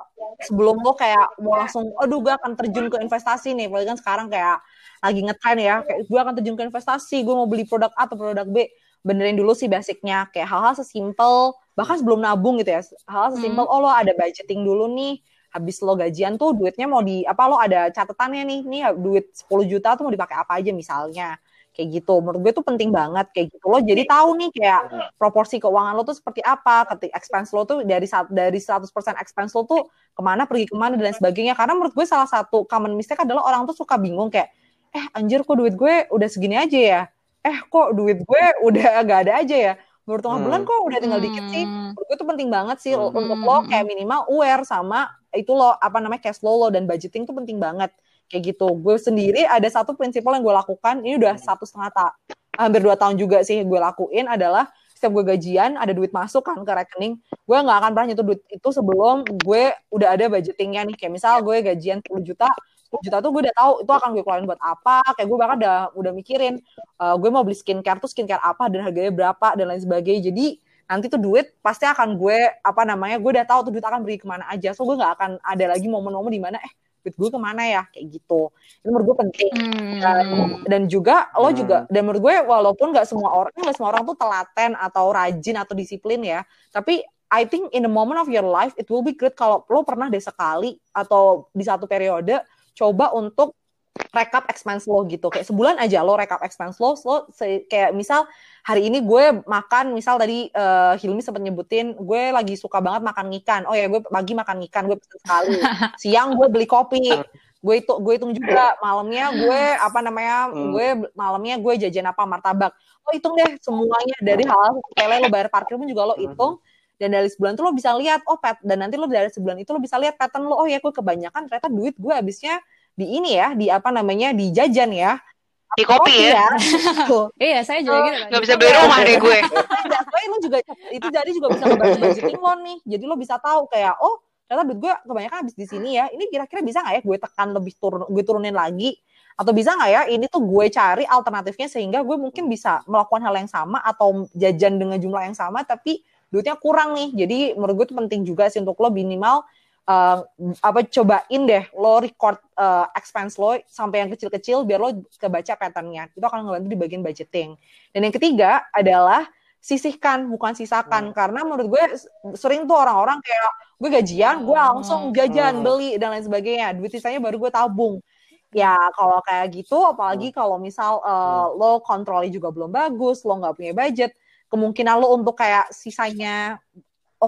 sebelum lo kayak mau langsung, aduh gue akan terjun ke investasi nih. Apalagi kan sekarang kayak lagi ngetren ya. Kayak gue akan terjun ke investasi. Gue mau beli produk A atau produk B. Benerin dulu sih basicnya. Kayak hal-hal sesimpel. Bahkan sebelum nabung gitu ya. Hal-hal sesimpel. Oh lo ada budgeting dulu nih habis lo gajian tuh duitnya mau di apa lo ada catatannya nih nih duit 10 juta tuh mau dipakai apa aja misalnya kayak gitu. Menurut gue tuh penting banget kayak gitu. Lo jadi tahu nih kayak proporsi keuangan lo tuh seperti apa ketik expense lo tuh dari dari 100% expense lo tuh ke mana pergi ke mana dan sebagainya. Karena menurut gue salah satu common mistake adalah orang tuh suka bingung kayak eh anjir kok duit gue udah segini aja ya? Eh kok duit gue udah gak ada aja ya? Baru tengah Hmm. bulan kok udah tinggal dikit sih. Hmm. menurut gue tuh penting banget sih Hmm. untuk lo kayak minimal aware sama itu lo apa namanya cash flow lo dan budgeting tuh penting banget kayak gitu gue sendiri ada satu prinsipal yang gue lakukan ini udah satu setengah ta hampir dua tahun juga sih gue lakuin adalah setiap gue gajian ada duit masuk kan ke rekening, gue nggak akan pernah nyentuh duit itu sebelum gue udah ada budgetingnya nih. Kayak misal gue gajian 10 juta, 10 juta tuh gue udah tahu itu akan gue keluarin buat apa. Kayak gue bahkan udah udah mikirin uh, gue mau beli skincare tuh skincare apa dan harganya berapa dan lain sebagainya. Jadi nanti tuh duit pasti akan gue apa namanya gue udah tahu tuh duit akan beri ke mana aja. So gue nggak akan ada lagi momen-momen di mana eh duit gue ke mana ya kayak gitu itu menurut gue penting Hmm. dan, dan juga lo Hmm. juga dan menurut gue walaupun nggak semua orang nggak semua orang tuh telaten atau rajin atau disiplin ya tapi I think in the moment of your life it will be good kalau lo pernah deh sekali atau di satu periode coba untuk rekap expense lo gitu. Kayak sebulan aja lo rekap expense lo lo se- kayak misal hari ini gue makan misal tadi eh, Hilmi sempat nyebutin gue lagi suka banget makan ikan. Oh ya gue pagi makan ikan gue pesen sekali. Siang gue beli kopi. Gue itu gue hitung juga. Malamnya gue apa namanya Hmm. gue malamnya gue jajan apa martabak. Lo hitung deh semuanya dari hal sepele lo bayar parkir pun juga lo hitung. Dan dari sebulan tuh lo bisa lihat oh pat dan nanti lo dari sebulan itu lo bisa lihat pattern lo. Oh ya gue kebanyakan ternyata duit gue habisnya di ini ya di apa namanya di jajan ya Di kopi ya. Gitu. Iya, saya juga gitu. Nggak bisa beli rumah deh gue. That's why lu juga itu jadi juga bisa ngebantu budgeting lo nih. Jadi lo bisa tahu kayak oh ternyata duit gue kebanyakan habis di sini ya. Ini kira-kira bisa nggak ya gue tekan lebih turun gue turunin lagi atau bisa nggak ya ini tuh gue cari alternatifnya sehingga gue mungkin bisa melakukan hal yang sama atau jajan dengan jumlah yang sama tapi duitnya kurang nih. Jadi menurut gue itu penting juga sih untuk lo minimal eh, apa cobain deh lo record eh, expense lo sampai yang kecil-kecil biar lo kebaca patternnya. Itu akan ngebantu di bagian budgeting. Dan yang ketiga adalah sisihkan bukan sisakan. Karena menurut gue sering tuh orang-orang kayak gue gajian gue langsung jajan Hmm. beli dan lain sebagainya. Duit sisanya baru gue tabung. Ya kalau kayak gitu apalagi kalau misal eh, lo kontrolnya juga belum bagus lo nggak punya budget kemungkinan lo untuk kayak sisanya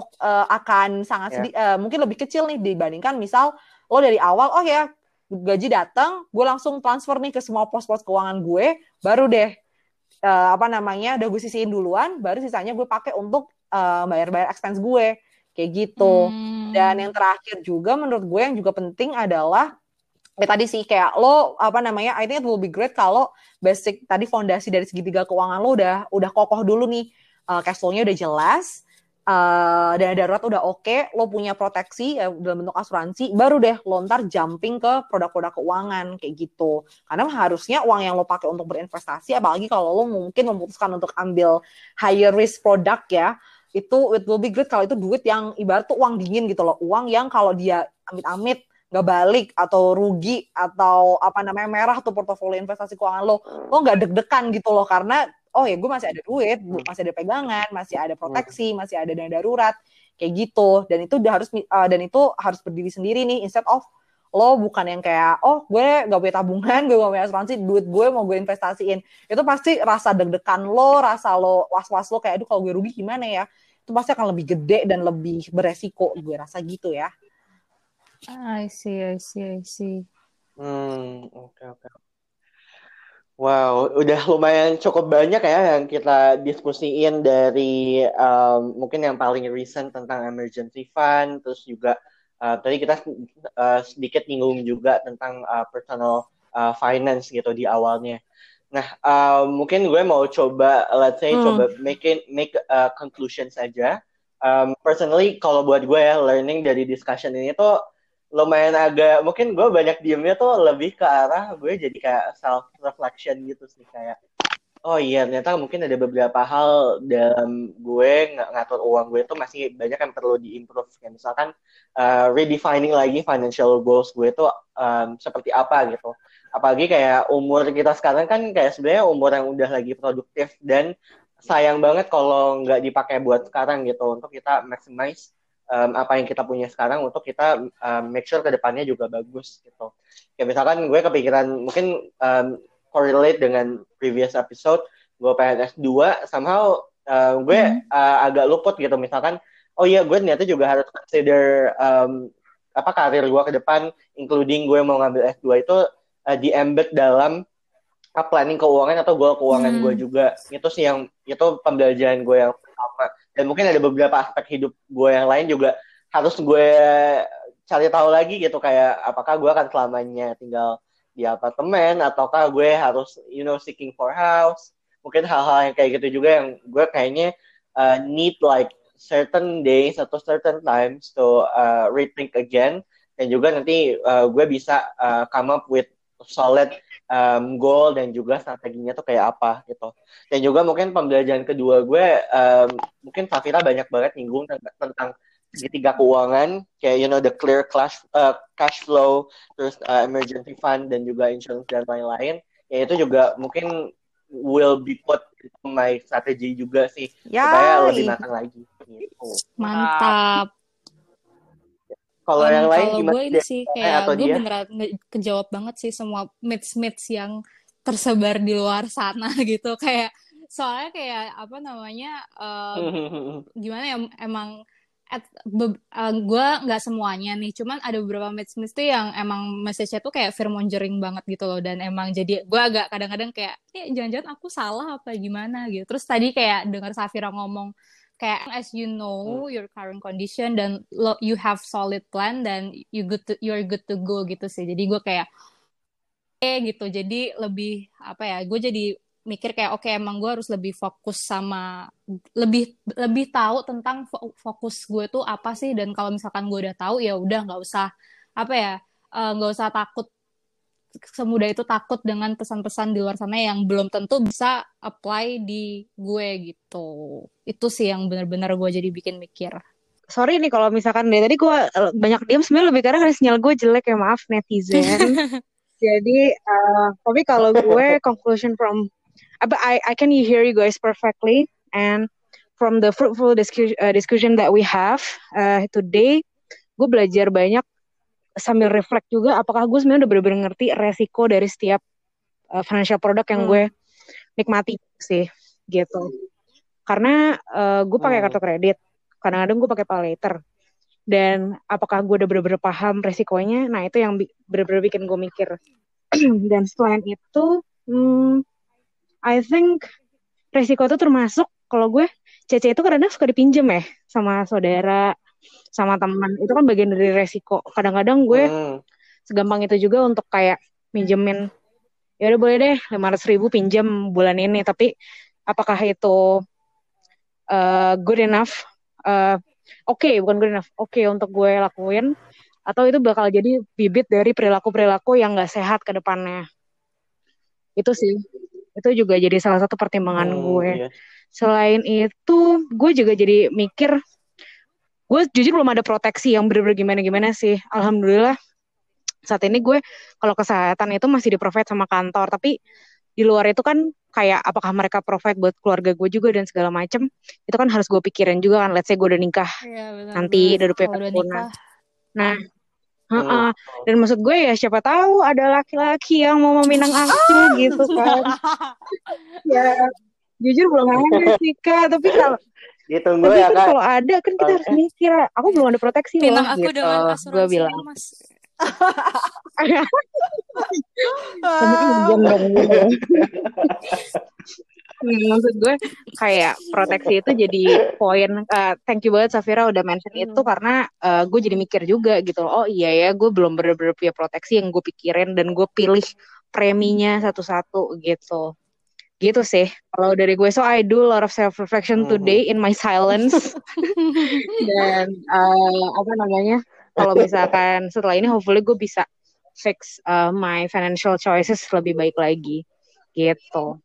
eh, akan sangat Ya. sedih eh, mungkin lebih kecil nih dibandingkan misal lo dari awal oh ya gaji datang gue langsung transfer nih ke semua pos-pos keuangan gue baru deh eh, apa namanya udah gue sisihin duluan baru sisanya gue pakai untuk eh, bayar-bayar expense gue kayak gitu Hmm. dan yang terakhir juga menurut gue yang juga penting adalah ya tadi sih kayak lo apa namanya I think it will be great kalau basic tadi fondasi dari segitiga keuangan lo udah udah kokoh dulu nih Eh, cash flow-nya udah jelas eh dana darurat udah oke lo punya proteksi eh, dalam bentuk asuransi baru deh lo ntar jumping ke produk-produk keuangan kayak gitu. Karena harusnya uang yang lo pakai untuk berinvestasi apalagi kalau lo mungkin memutuskan untuk ambil higher risk produk ya itu it will be great kalau itu duit yang ibarat tuh uang dingin gitu loh. Uang yang kalau dia amit-amit nggak balik atau rugi atau apa namanya merah tuh portofolio investasi keuangan lo lo nggak deg-degan gitu loh. Karena oh ya gue masih ada duit bu- masih ada pegangan masih ada proteksi masih ada dana darurat kayak gitu. Dan itu udah harus uh, dan itu harus berdiri sendiri nih instead of lo bukan yang kayak oh gue gak punya tabungan gue gak punya asuransi duit gue mau gue investasiin. Itu pasti rasa deg-degan lo rasa lo was-was lo kayak aduh kalau gue rugi gimana ya? Itu pasti akan lebih gede dan lebih beresiko gue rasa gitu ya. I see, I see, I see. Hmm, oke oke. Wow, udah lumayan cukup banyak ya yang kita diskusiin dari um, mungkin yang paling recent tentang emergency fund, terus juga uh, tadi kita uh, sedikit nyinggung juga tentang uh, personal uh, finance gitu di awalnya. Nah, uh, mungkin gue mau coba, let's say, Hmm. coba make it, make a conclusion saja. Um, personally, kalau buat gue ya, learning dari discussion ini tuh lumayan agak mungkin gue banyak diemnya tuh lebih ke arah gue jadi kayak self reflection gitu sih kayak oh iya ternyata mungkin ada beberapa hal dalam gue ng- ngatur uang gue itu masih banyak yang perlu diimprove. Kayak misalkan uh, redefining lagi financial goals gue itu um, seperti apa gitu. Apalagi kayak umur kita sekarang kan kayak sebenarnya umur yang udah lagi produktif dan sayang banget kalau nggak dipakai buat sekarang gitu untuk kita maximize um, apa yang kita punya sekarang untuk kita um, make sure ke depannya juga bagus gitu. Kayak misalkan gue kepikiran mungkin um, correlate dengan previous episode gue pengen S2 somehow uh, gue uh, agak luput gitu misalkan oh iya gue ternyata juga harus consider um, apa karir gue ke depan including gue mau ngambil S2 itu uh, di embed dalam uh, planning keuangan atau goal keuangan Hmm. gue juga itu sih yang itu pembelajaran gue yang pertama dan mungkin ada beberapa aspek hidup gue yang lain juga harus gue cari tahu lagi gitu kayak apakah gue akan selamanya tinggal di apartemen ataukah gue harus you know seeking for house. Mungkin hal-hal yang kayak gitu juga yang gue kayaknya uh, need like certain days atau certain times to uh, rethink again. Dan juga nanti uh, gue bisa uh, come up with solid um, goal dan juga strateginya tuh kayak apa gitu. Dan juga mungkin pembelajaran kedua gue um, mungkin Safira banyak banget nyinggung tentang, tentang segitiga keuangan kayak you know the clear cash uh, cash flow terus uh, emergency fund dan juga insurance dan lain-lain ya itu juga mungkin will be put into my strategy juga sih Yay. supaya lebih matang lagi gitu. Mantap. Kalau Um, yang lain kalau gimana gue ini sih? Eh, kayak gue beneran kejawab banget sih semua myths-myths yang tersebar di luar sana gitu. Kayak soalnya kayak apa namanya um, gimana ya emang at, be, uh, gue nggak semuanya nih. Cuman ada beberapa myths-myths tuh yang emang message-nya tuh kayak fear mongering banget gitu loh. Dan emang jadi gue agak kadang-kadang kayak jangan-jangan aku salah apa gimana? gitu. Terus tadi kayak dengar Safira ngomong kayak as you know your current condition dan lo, you have solid plan dan you good to, you're good to go gitu sih. Jadi gue kayak eh gitu. Jadi lebih apa ya gue jadi mikir kayak oke emang gue harus lebih fokus sama lebih lebih tahu tentang fo- fokus gue tuh apa sih. Dan kalau misalkan gue udah tahu ya udah nggak usah apa ya eh, nggak usah takut semudah itu takut dengan pesan-pesan di luar sana yang belum tentu bisa apply di gue gitu. Itu sih yang benar-benar gue jadi bikin mikir. Sorry nih kalau misalkan dari tadi gue eh, banyak diam sebenarnya lebih karena sinyal gue jelek ya maaf netizen. Jadi eh, tapi kalau gue conclusion from but I I can hear you guys perfectly. And from the fruitful discussion discussion that we have uh, today gue belajar banyak sambil reflect juga apakah gue sebenarnya udah bener-bener ngerti resiko dari setiap uh, financial product yang Hmm. gue nikmati sih gitu karena uh, gue pakai Hmm. kartu kredit kadang-kadang gue pakai pay later dan apakah gue udah bener-bener paham resikonya nah itu yang bener-bener bikin gue mikir dan selain itu hmm, I think resiko itu termasuk kalau gue CC itu kadang suka dipinjem ya sama saudara sama teman. Itu kan bagian dari resiko. Kadang-kadang gue Hmm. segampang itu juga untuk kayak minjemin ya udah boleh deh 500 ribu pinjam bulan ini. Tapi apakah itu uh, good enough? Uh, oke bukan good enough. Oke untuk gue lakuin. Atau itu bakal jadi bibit dari perilaku-perilaku yang gak sehat ke depannya. Itu sih. Itu juga jadi salah satu pertimbangan Hmm, gue. iya. selain itu gue juga jadi mikir gue jujur belum ada proteksi yang bener-bener gimana-gimana sih. Alhamdulillah saat ini gue kalau kesehatan itu masih di provide sama kantor. Tapi di luar itu kan kayak apakah mereka provide buat keluarga gue juga dan segala macem itu kan harus gue pikirin juga kan. Let's say gue udah nikah. Iya, benar nanti udah punya udah keturunan nikah. Nah Hmm. heeh. dan maksud gue ya siapa tahu ada laki-laki yang mau meminang aku gitu kan. Ya jujur belum ada sih kak. Tapi kalau Ditunggu tapi ya kan kalau ada kan kita harus mikir aku belum ada proteksi loh pinang aku gitu dengan gue asuransi bilang. Mas. Hmm, maksud gue kayak proteksi itu jadi poin eh, thank you banget Safira udah mention itu karena eh, gue jadi mikir juga gitu loh. oh iya ya gue belum bener-bener punya proteksi yang gue pikirin dan gue pilih preminya satu-satu gitu gitu sih kalau dari gue so I do a lot of self reflection Mhm. today in my silence dan eh, apa namanya kalau misalkan setelah ini hopefully gue bisa fix uh, my financial choices lebih baik lagi gitu.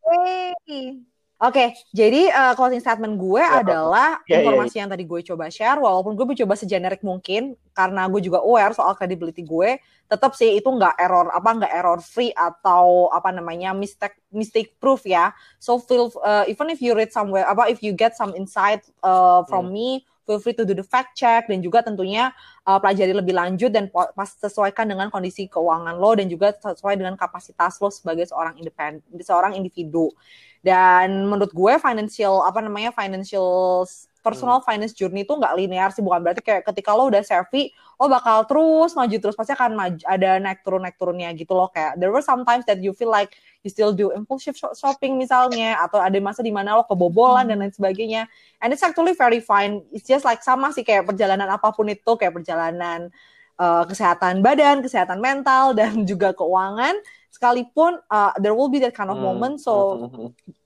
Oke, jadi uh, closing statement gue Ya, adalah Ya, ya, informasi yang tadi gue coba share, walaupun gue mencoba segenerik mungkin, karena gue juga aware soal credibility gue, tetap sih itu nggak error apa nggak error free atau apa namanya mistake mistake proof ya. So feel uh, even if you read somewhere apa if you get some insight uh, from me, feel free to do the fact check dan juga tentunya uh, pelajari lebih lanjut dan pas sesuaikan dengan kondisi keuangan lo dan juga sesuai dengan kapasitas lo sebagai seorang independen seorang individu. Dan menurut gue financial apa namanya financial personal finance journey itu nggak linear sih bukan berarti kayak ketika lo udah savvy lo bakal terus maju terus pasti akan maju, ada naik turun naik turunnya gitu loh kayak there were sometimes that you feel like you still do impulsive sho- shopping misalnya atau ada masa di mana lo kebobolan dan lain sebagainya. And it's actually very fine. It's just like sama sih kayak perjalanan apa pun itu kayak perjalanan uh, kesehatan badan kesehatan mental dan juga keuangan. Sekalipun uh, there will be that kind of Hmm. moment. So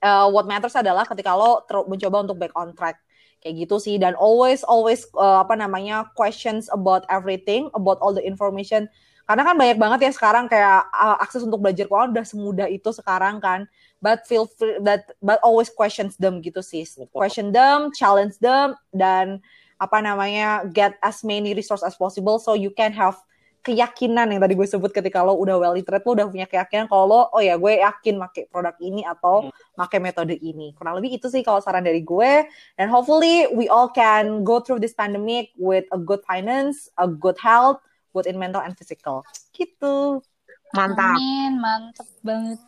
uh, what matters adalah ketika lo mencoba untuk back on track. Kayak gitu sih. Dan always always uh, apa namanya questions about everything about all the information karena kan banyak banget ya sekarang kayak uh, akses untuk belajar keuangan udah semudah itu sekarang kan. But feel free that but always questions them gitu sih. Question them challenge them dan apa namanya get as many resource as possible so you can have keyakinan yang tadi gue sebut ketika lo udah well literate lo udah punya keyakinan kalau lo oh ya gue yakin pakai produk ini atau pakai hmm. metode ini. Kurang lebih itu sih kalau saran dari gue. Dan hopefully we all can go through this pandemic with a good finance a good health both in mental and physical. Gitu. Mantap. Amin, mantap banget.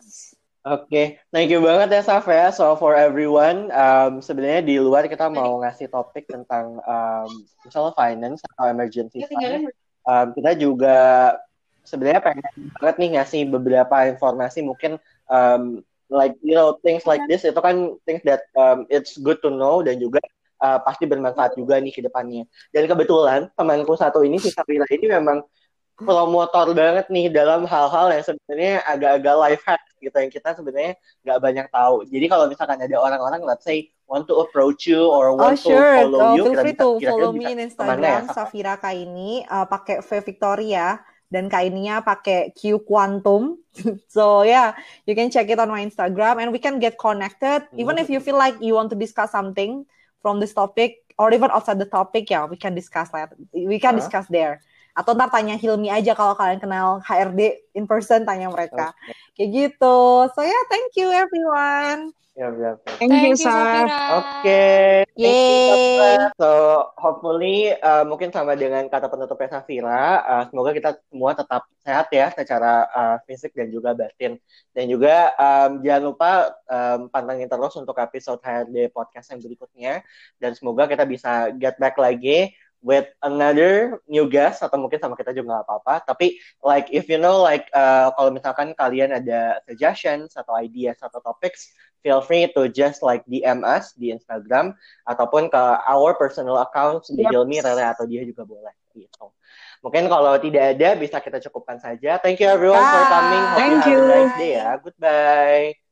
Oke, okay. thank you banget ya Saf ya. So for everyone, um, sebenarnya di luar kita mau ngasih topik tentang um, misalnya finance atau emergency fund. um, kita juga sebenarnya pengen banget nih ngasih beberapa informasi. Mungkin um, like you know things like this itu kan things that um, it's good to know dan juga uh, pasti bermanfaat juga nih ke depannya. Dan kebetulan temanku satu ini si Sabrina ini memang promotor banget nih dalam hal-hal yang sebenarnya agak-agak life hack gitu yang kita sebenarnya nggak banyak tahu. Jadi kalau misalkan ada orang-orang let's say want to approach you or Oh want to sure, follow oh, you, feel kita free to follow me in ya? Instagram Saf? Safira Kaini uh, pakai V Victoria dan kainnya pakai Q Quantum. so yeah, you can check it on my Instagram and we can get connected. Even if you feel like you want to discuss something from this topic or even outside the topic, yeah, we can discuss that. We can Huh? discuss there. Atau ntar tanya Hilmi aja kalau kalian kenal HRD in person, tanya mereka. Kayak gitu. So yeah, thank you everyone. Ya, ya. thank you thank you Saf Oke, thank you, Yay. Safira. So hopefully uh, mungkin sama dengan kata penutupnya Safira, uh, semoga kita semua tetap sehat ya secara uh, fisik dan juga batin. Dan juga um, jangan lupa um, pantengin terus untuk episode HRD podcast yang berikutnya. Dan semoga kita bisa get back lagi with another new guest atau mungkin sama kita juga nggak apa-apa. Tapi like if you know like uh, kalau misalkan kalian ada suggestions atau ideas atau topics, feel free to just like DM us di Instagram ataupun ke our personal accounts di Yep. Hilmi, Rere atau dia juga boleh gitu. Mungkin kalau tidak ada bisa kita cukupkan saja. Thank you everyone for coming. Hope Bye. you Thank have a you. nice day ya. Goodbye.